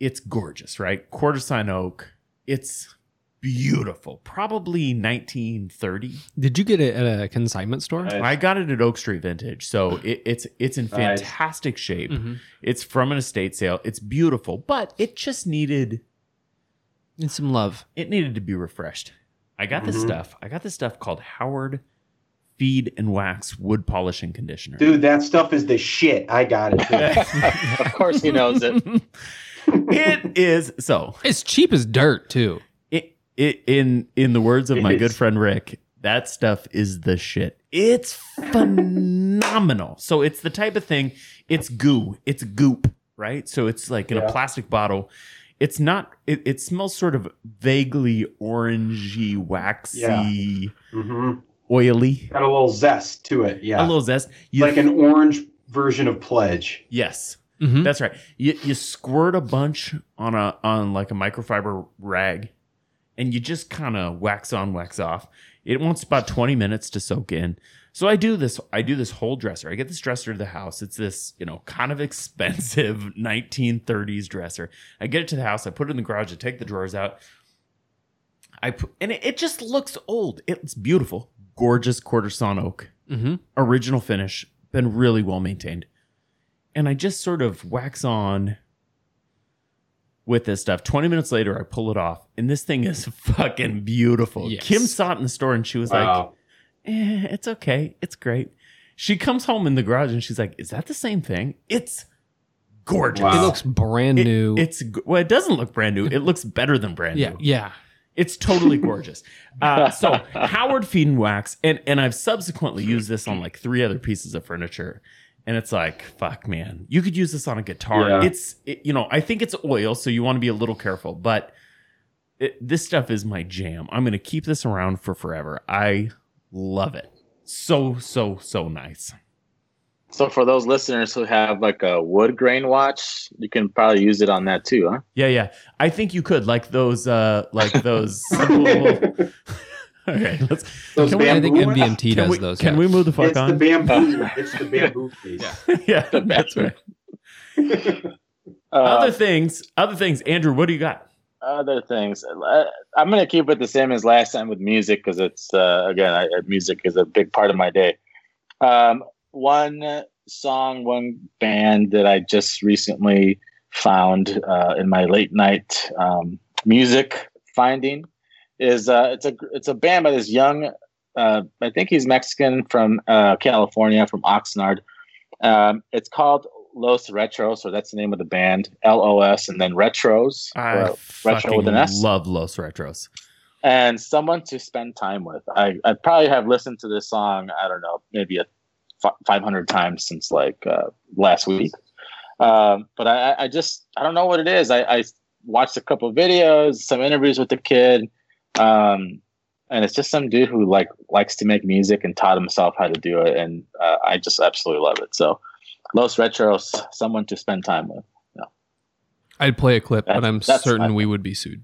it's gorgeous right? Quarter sawn oak. It's beautiful probably 1930 did you get it at a consignment store Nice. i got it at oak street vintage so it, it's it's in Nice. fantastic shape Mhm. it's from an estate sale. It's beautiful, but it just needed need some love it needed to be refreshed. I got this Mhm. stuff. I got this stuff called Howard Feed and Wax Wood Polishing Conditioner. Dude, that stuff is the shit. I got it. Of course he knows it. it is so. it's cheap as dirt too It, it in in the words of It my is. good friend Rick, that stuff is the shit. It's phenomenal. So it's the type of thing. It's goo. It's goop. right? So it's like in Yeah. a plastic bottle. It's not. It, it smells sort of vaguely orangey, waxy, hmm oily, Got a little zest to it. Yeah. a little zest. You, like an orange version of Pledge. yes, Mhm. that's right. You you squirt a bunch on a on like a microfiber rag, and you just kind of wax on, wax off. It wants about twenty minutes to soak in. So I do this. I do this whole dresser. I get this dresser to the house. It's this, you know, kind of expensive 1930s dresser. I get it to the house. I put it in the garage. I take the drawers out. I put, and it, it just looks old. It's beautiful, gorgeous quarter sawn oak Mhm. original finish, been really well maintained. And I just sort of wax on with this stuff. 20 minutes later, I pull it off, and this thing is fucking beautiful. Yes. Kim saw it in the store and she was like, eh, it's okay. It's great. She comes home in the garage and she's like, is that the same thing? It's gorgeous. Wow. It looks brand It- new. it's well, it doesn't look brand new. It looks better than brand yeah, new. yeah. It's totally gorgeous. Uh, so Howard Feed and Wax, and and I've subsequently used this on like three other pieces of furniture, and it's like fuck, man, you could use this on a guitar. Yeah. It's it, you know I think it's oil, so you want to be a little careful, but it, this stuff is my jam. I'm gonna keep this around for forever. I love it. So so so nice. So for those listeners who have like a wood grain watch, you can probably use it on that too, huh? Yeah, yeah. I think you could like those uh like those. simple- okay, let's. Those Can we- I think bamboo ones? MBMT Can does we, those. can yeah. we move the fuck It's the on? bamboo. it's the bamboo case. yeah, that's right. Uh, other things, other things. Andrew, what do you got? other things. Uh, I'm gonna keep it the same as last time with music because it's uh, again, I, uh, music is a big part of my day. Um, one song, one band that I just recently found uh, in my late night um, music finding is uh, it's a it's a band by this young. Uh, I think he's Mexican from uh, California, from Oxnard. Um, it's called Los Retros, so that's the name of the band. L O S, and then Retros. I retro with an S. love Los Retros. and someone to spend time with. I, I probably have listened to this song, I don't know, maybe a f- 500 times since like uh, last week. Um, but I, I just, I don't know what it is. I, I watched a couple of videos, some interviews with the kid. Um, and it's just some dude who like likes to make music and taught himself how to do it. And uh, I just absolutely love it. So Los Retros, someone to spend time with. Yeah. I'd play a clip, but I'm certain we would be sued.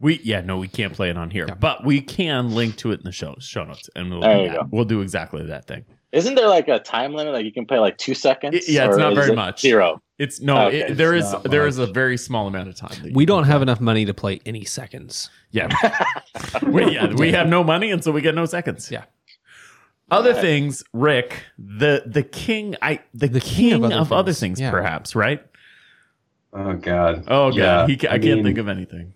We yeah no we can't play it on here, Yeah. but we can link to it in the show show notes, and we'll There do you that. go. we'll do exactly that thing. Isn't there like a time limit? Like you can play like two seconds? It- yeah, it's not very it much. Zero. It's no, oh, okay, it, there it's is there is a very small amount of time. We don't play. have enough money to play any seconds. Yeah, we, yeah, we have no money, and so we get no seconds. Yeah. Other Right. things, Rick, the the king, I the, The king, of other things, yeah. perhaps, right? Oh God. Oh god, Yeah, he, I, I can't mean- think of anything.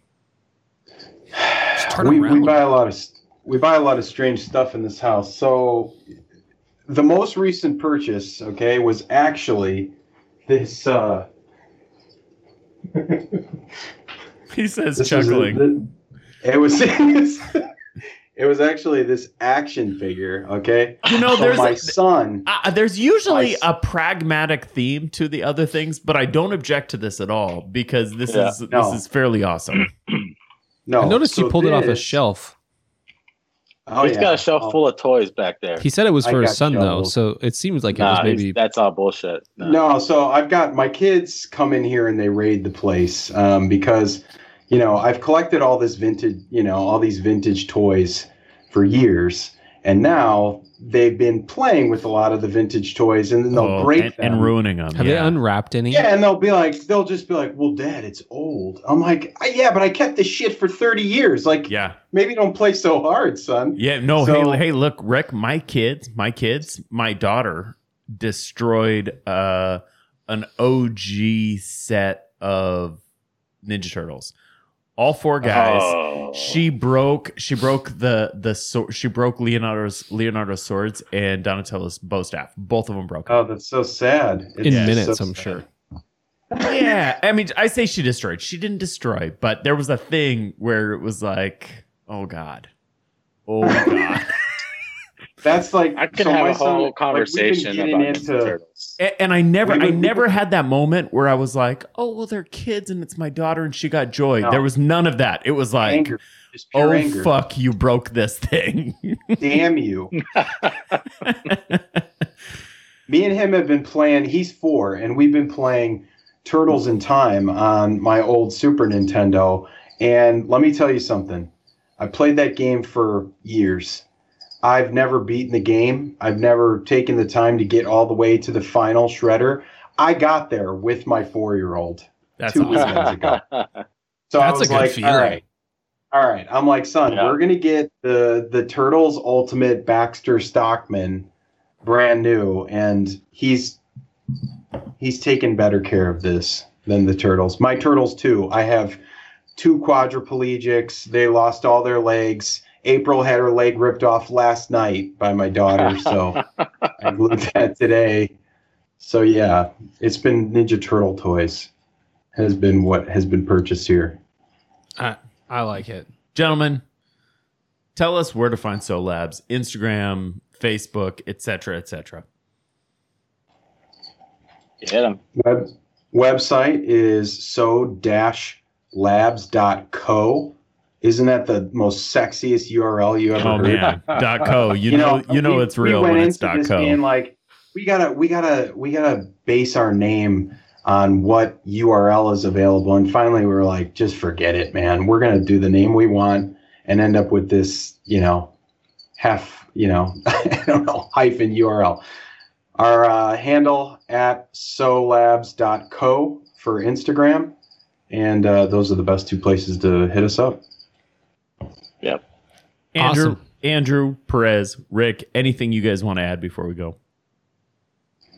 We, we buy a lot of we buy a lot of strange stuff in this house. So the most recent purchase, okay, was actually this uh He says this was a- chuckling. it was it was actually this action figure, okay? you know, So there's my a, son Uh, there's usually a pragmatic theme to the other things, but I don't object to this at all because this Yeah. is this is fairly awesome. no I noticed so you pulled it off a shelf. Oh, He's yeah. got a shelf Oh. full of toys back there. He said it was I for his son though, so it seems like it was maybe. that's all bullshit. No. No, so I've got my kids come in here and they raid the place um, because, you know, I've collected all this vintage, you know, all these vintage toys for years, and now they've been playing with a lot of the vintage toys, and then they'll Oh, break and, them. and ruining them. Have yeah. they unwrapped any? yeah, and they'll be like, they'll just be like, "Well, Dad, it's old." I'm like, "Yeah, but I kept this shit for 30 years. Like, yeah. maybe don't play so hard, son." Yeah, no, So- hey, hey, look, Rick, my kids, my kids, my daughter destroyed uh an OG set of Ninja Turtles. All four guys. Oh. She broke she broke the the sword she broke Leonardo's Leonardo's swords and Donatello's bow staff. Both of them broke. Oh, that's so sad. It's In minutes, so I'm sad. sure. yeah, I mean, I say she destroyed. She didn't destroy, but there was a thing where it was like, oh god, oh god. That's like I can so have a son- whole conversation we've about into Turtles. A- And I never, We I would- never had that moment where I was like, "Oh, well, they're kids, and it's my daughter, and she got joy." No. There was none of that. It was like, anger, "Oh anger. fuck, you broke this thing." Damn you! Me and him have been playing. He's four, and we've been playing Turtles in Time on my old Super Nintendo. And let me tell you something. I played that game for years. I've never beaten the game. I've never taken the time to get all the way to the final shredder. I got there with my four-year-old. Two awesome. weekends ago. So I That's a was good like, feeling. all right, all right. I'm like, son, Yeah. we're gonna get the the Turtles Ultimate Baxter Stockman, brand new, and he's he's taken better care of this than the Turtles. My Turtles too. I have two quadriplegics. They lost all their legs. April had her leg ripped off last night by my daughter, so I glued that today. So yeah, it's been Ninja Turtle toys has been what has been purchased here. I, I like it. Gentlemen, tell us where to find Solabs: Instagram, Facebook, etc., etc. Hit 'em. Web, website is so-labs.co. Isn't that the most sexiest URL you ever Oh heard? man, dot co. You, know, you know we- it's real we went when it's into dot this co. being like, we gotta, we gotta, we gotta base our name on what URL is available. And finally, we were like, just forget it, man. We're gonna do the name we want and end up with this, you know, half, you know, I don't know, hyphen URL. Our uh, handle at solabs.co for Instagram. And uh, those are the best two places to hit us up. Andrew, Awesome. Andrew Perez, Rick. Anything you guys want to add before we go?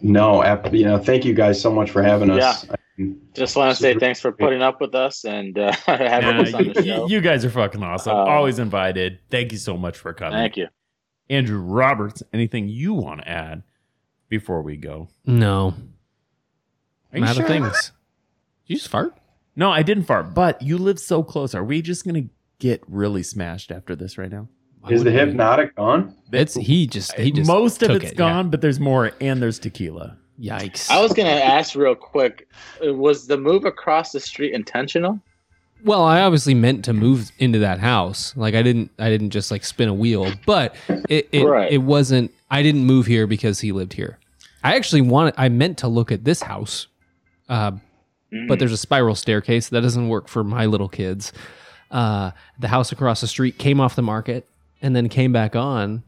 No, you know, thank you guys so much for having us. Yeah. Just want to say thanks for putting up with us and uh, having Yeah, us on you, the show. you guys are fucking awesome. Uh, Always invited. Thank you so much for coming. Thank you. Andrew Roberts. Anything you want to add before we go? No. Are you I'm out sure? of things. You just fart? No, I didn't fart, but you live so close. Are we just gonna get really smashed after this right now? Why Is the wouldn't Hpnotiq gone? It's he just he just most of took it's it, gone, but there's more, and there's tequila. Yikes! I was going to ask real quick uh, was the move across the street intentional? well, I obviously meant to move into that house. Like I didn't I didn't just like spin a wheel, but it it, Right. it wasn't. I didn't move here because he lived here. I actually wanted. I meant to look at this house, uh, Mm. but there's a spiral staircase that doesn't work for my little kids. Uh, the house across the street came off the market and then came back on,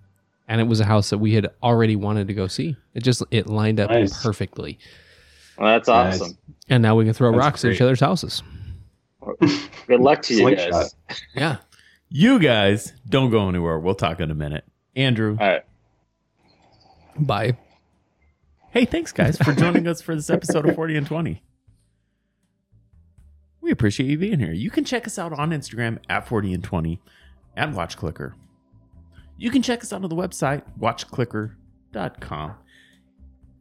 and it was a house that we had already wanted to go see. It just it lined up Nice. perfectly, Well, that's Nice. awesome. and now we can throw That's rocks at each other's houses. Good luck to you Slingshot. guys. Yeah. You guys don't go anywhere. We'll talk in a minute. Andrew, All right. Bye. hey, thanks guys for joining us for this episode of 40 and 20. We appreciate you being here. You can check us out on Instagram at 40 and 20 at Watch Clicker. You can check us out on the website, watchclicker.com.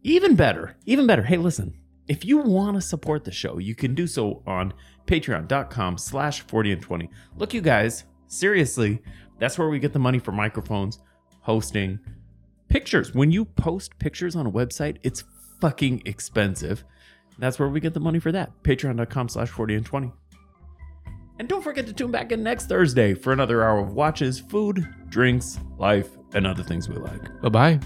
Even better, even better. Hey, listen, if you want to support the show, you can do so on patreon.com slash 40 and 20. Look, you guys, seriously, that's where we get the money for microphones, hosting, pictures. When you post pictures on a website, it's fucking expensive. That's where we get the money for that. Patreon.com slash 40 and 20. And don't forget to tune back in next Thursday for another hour of watches, food, drinks, life, and other things we like. Bye bye.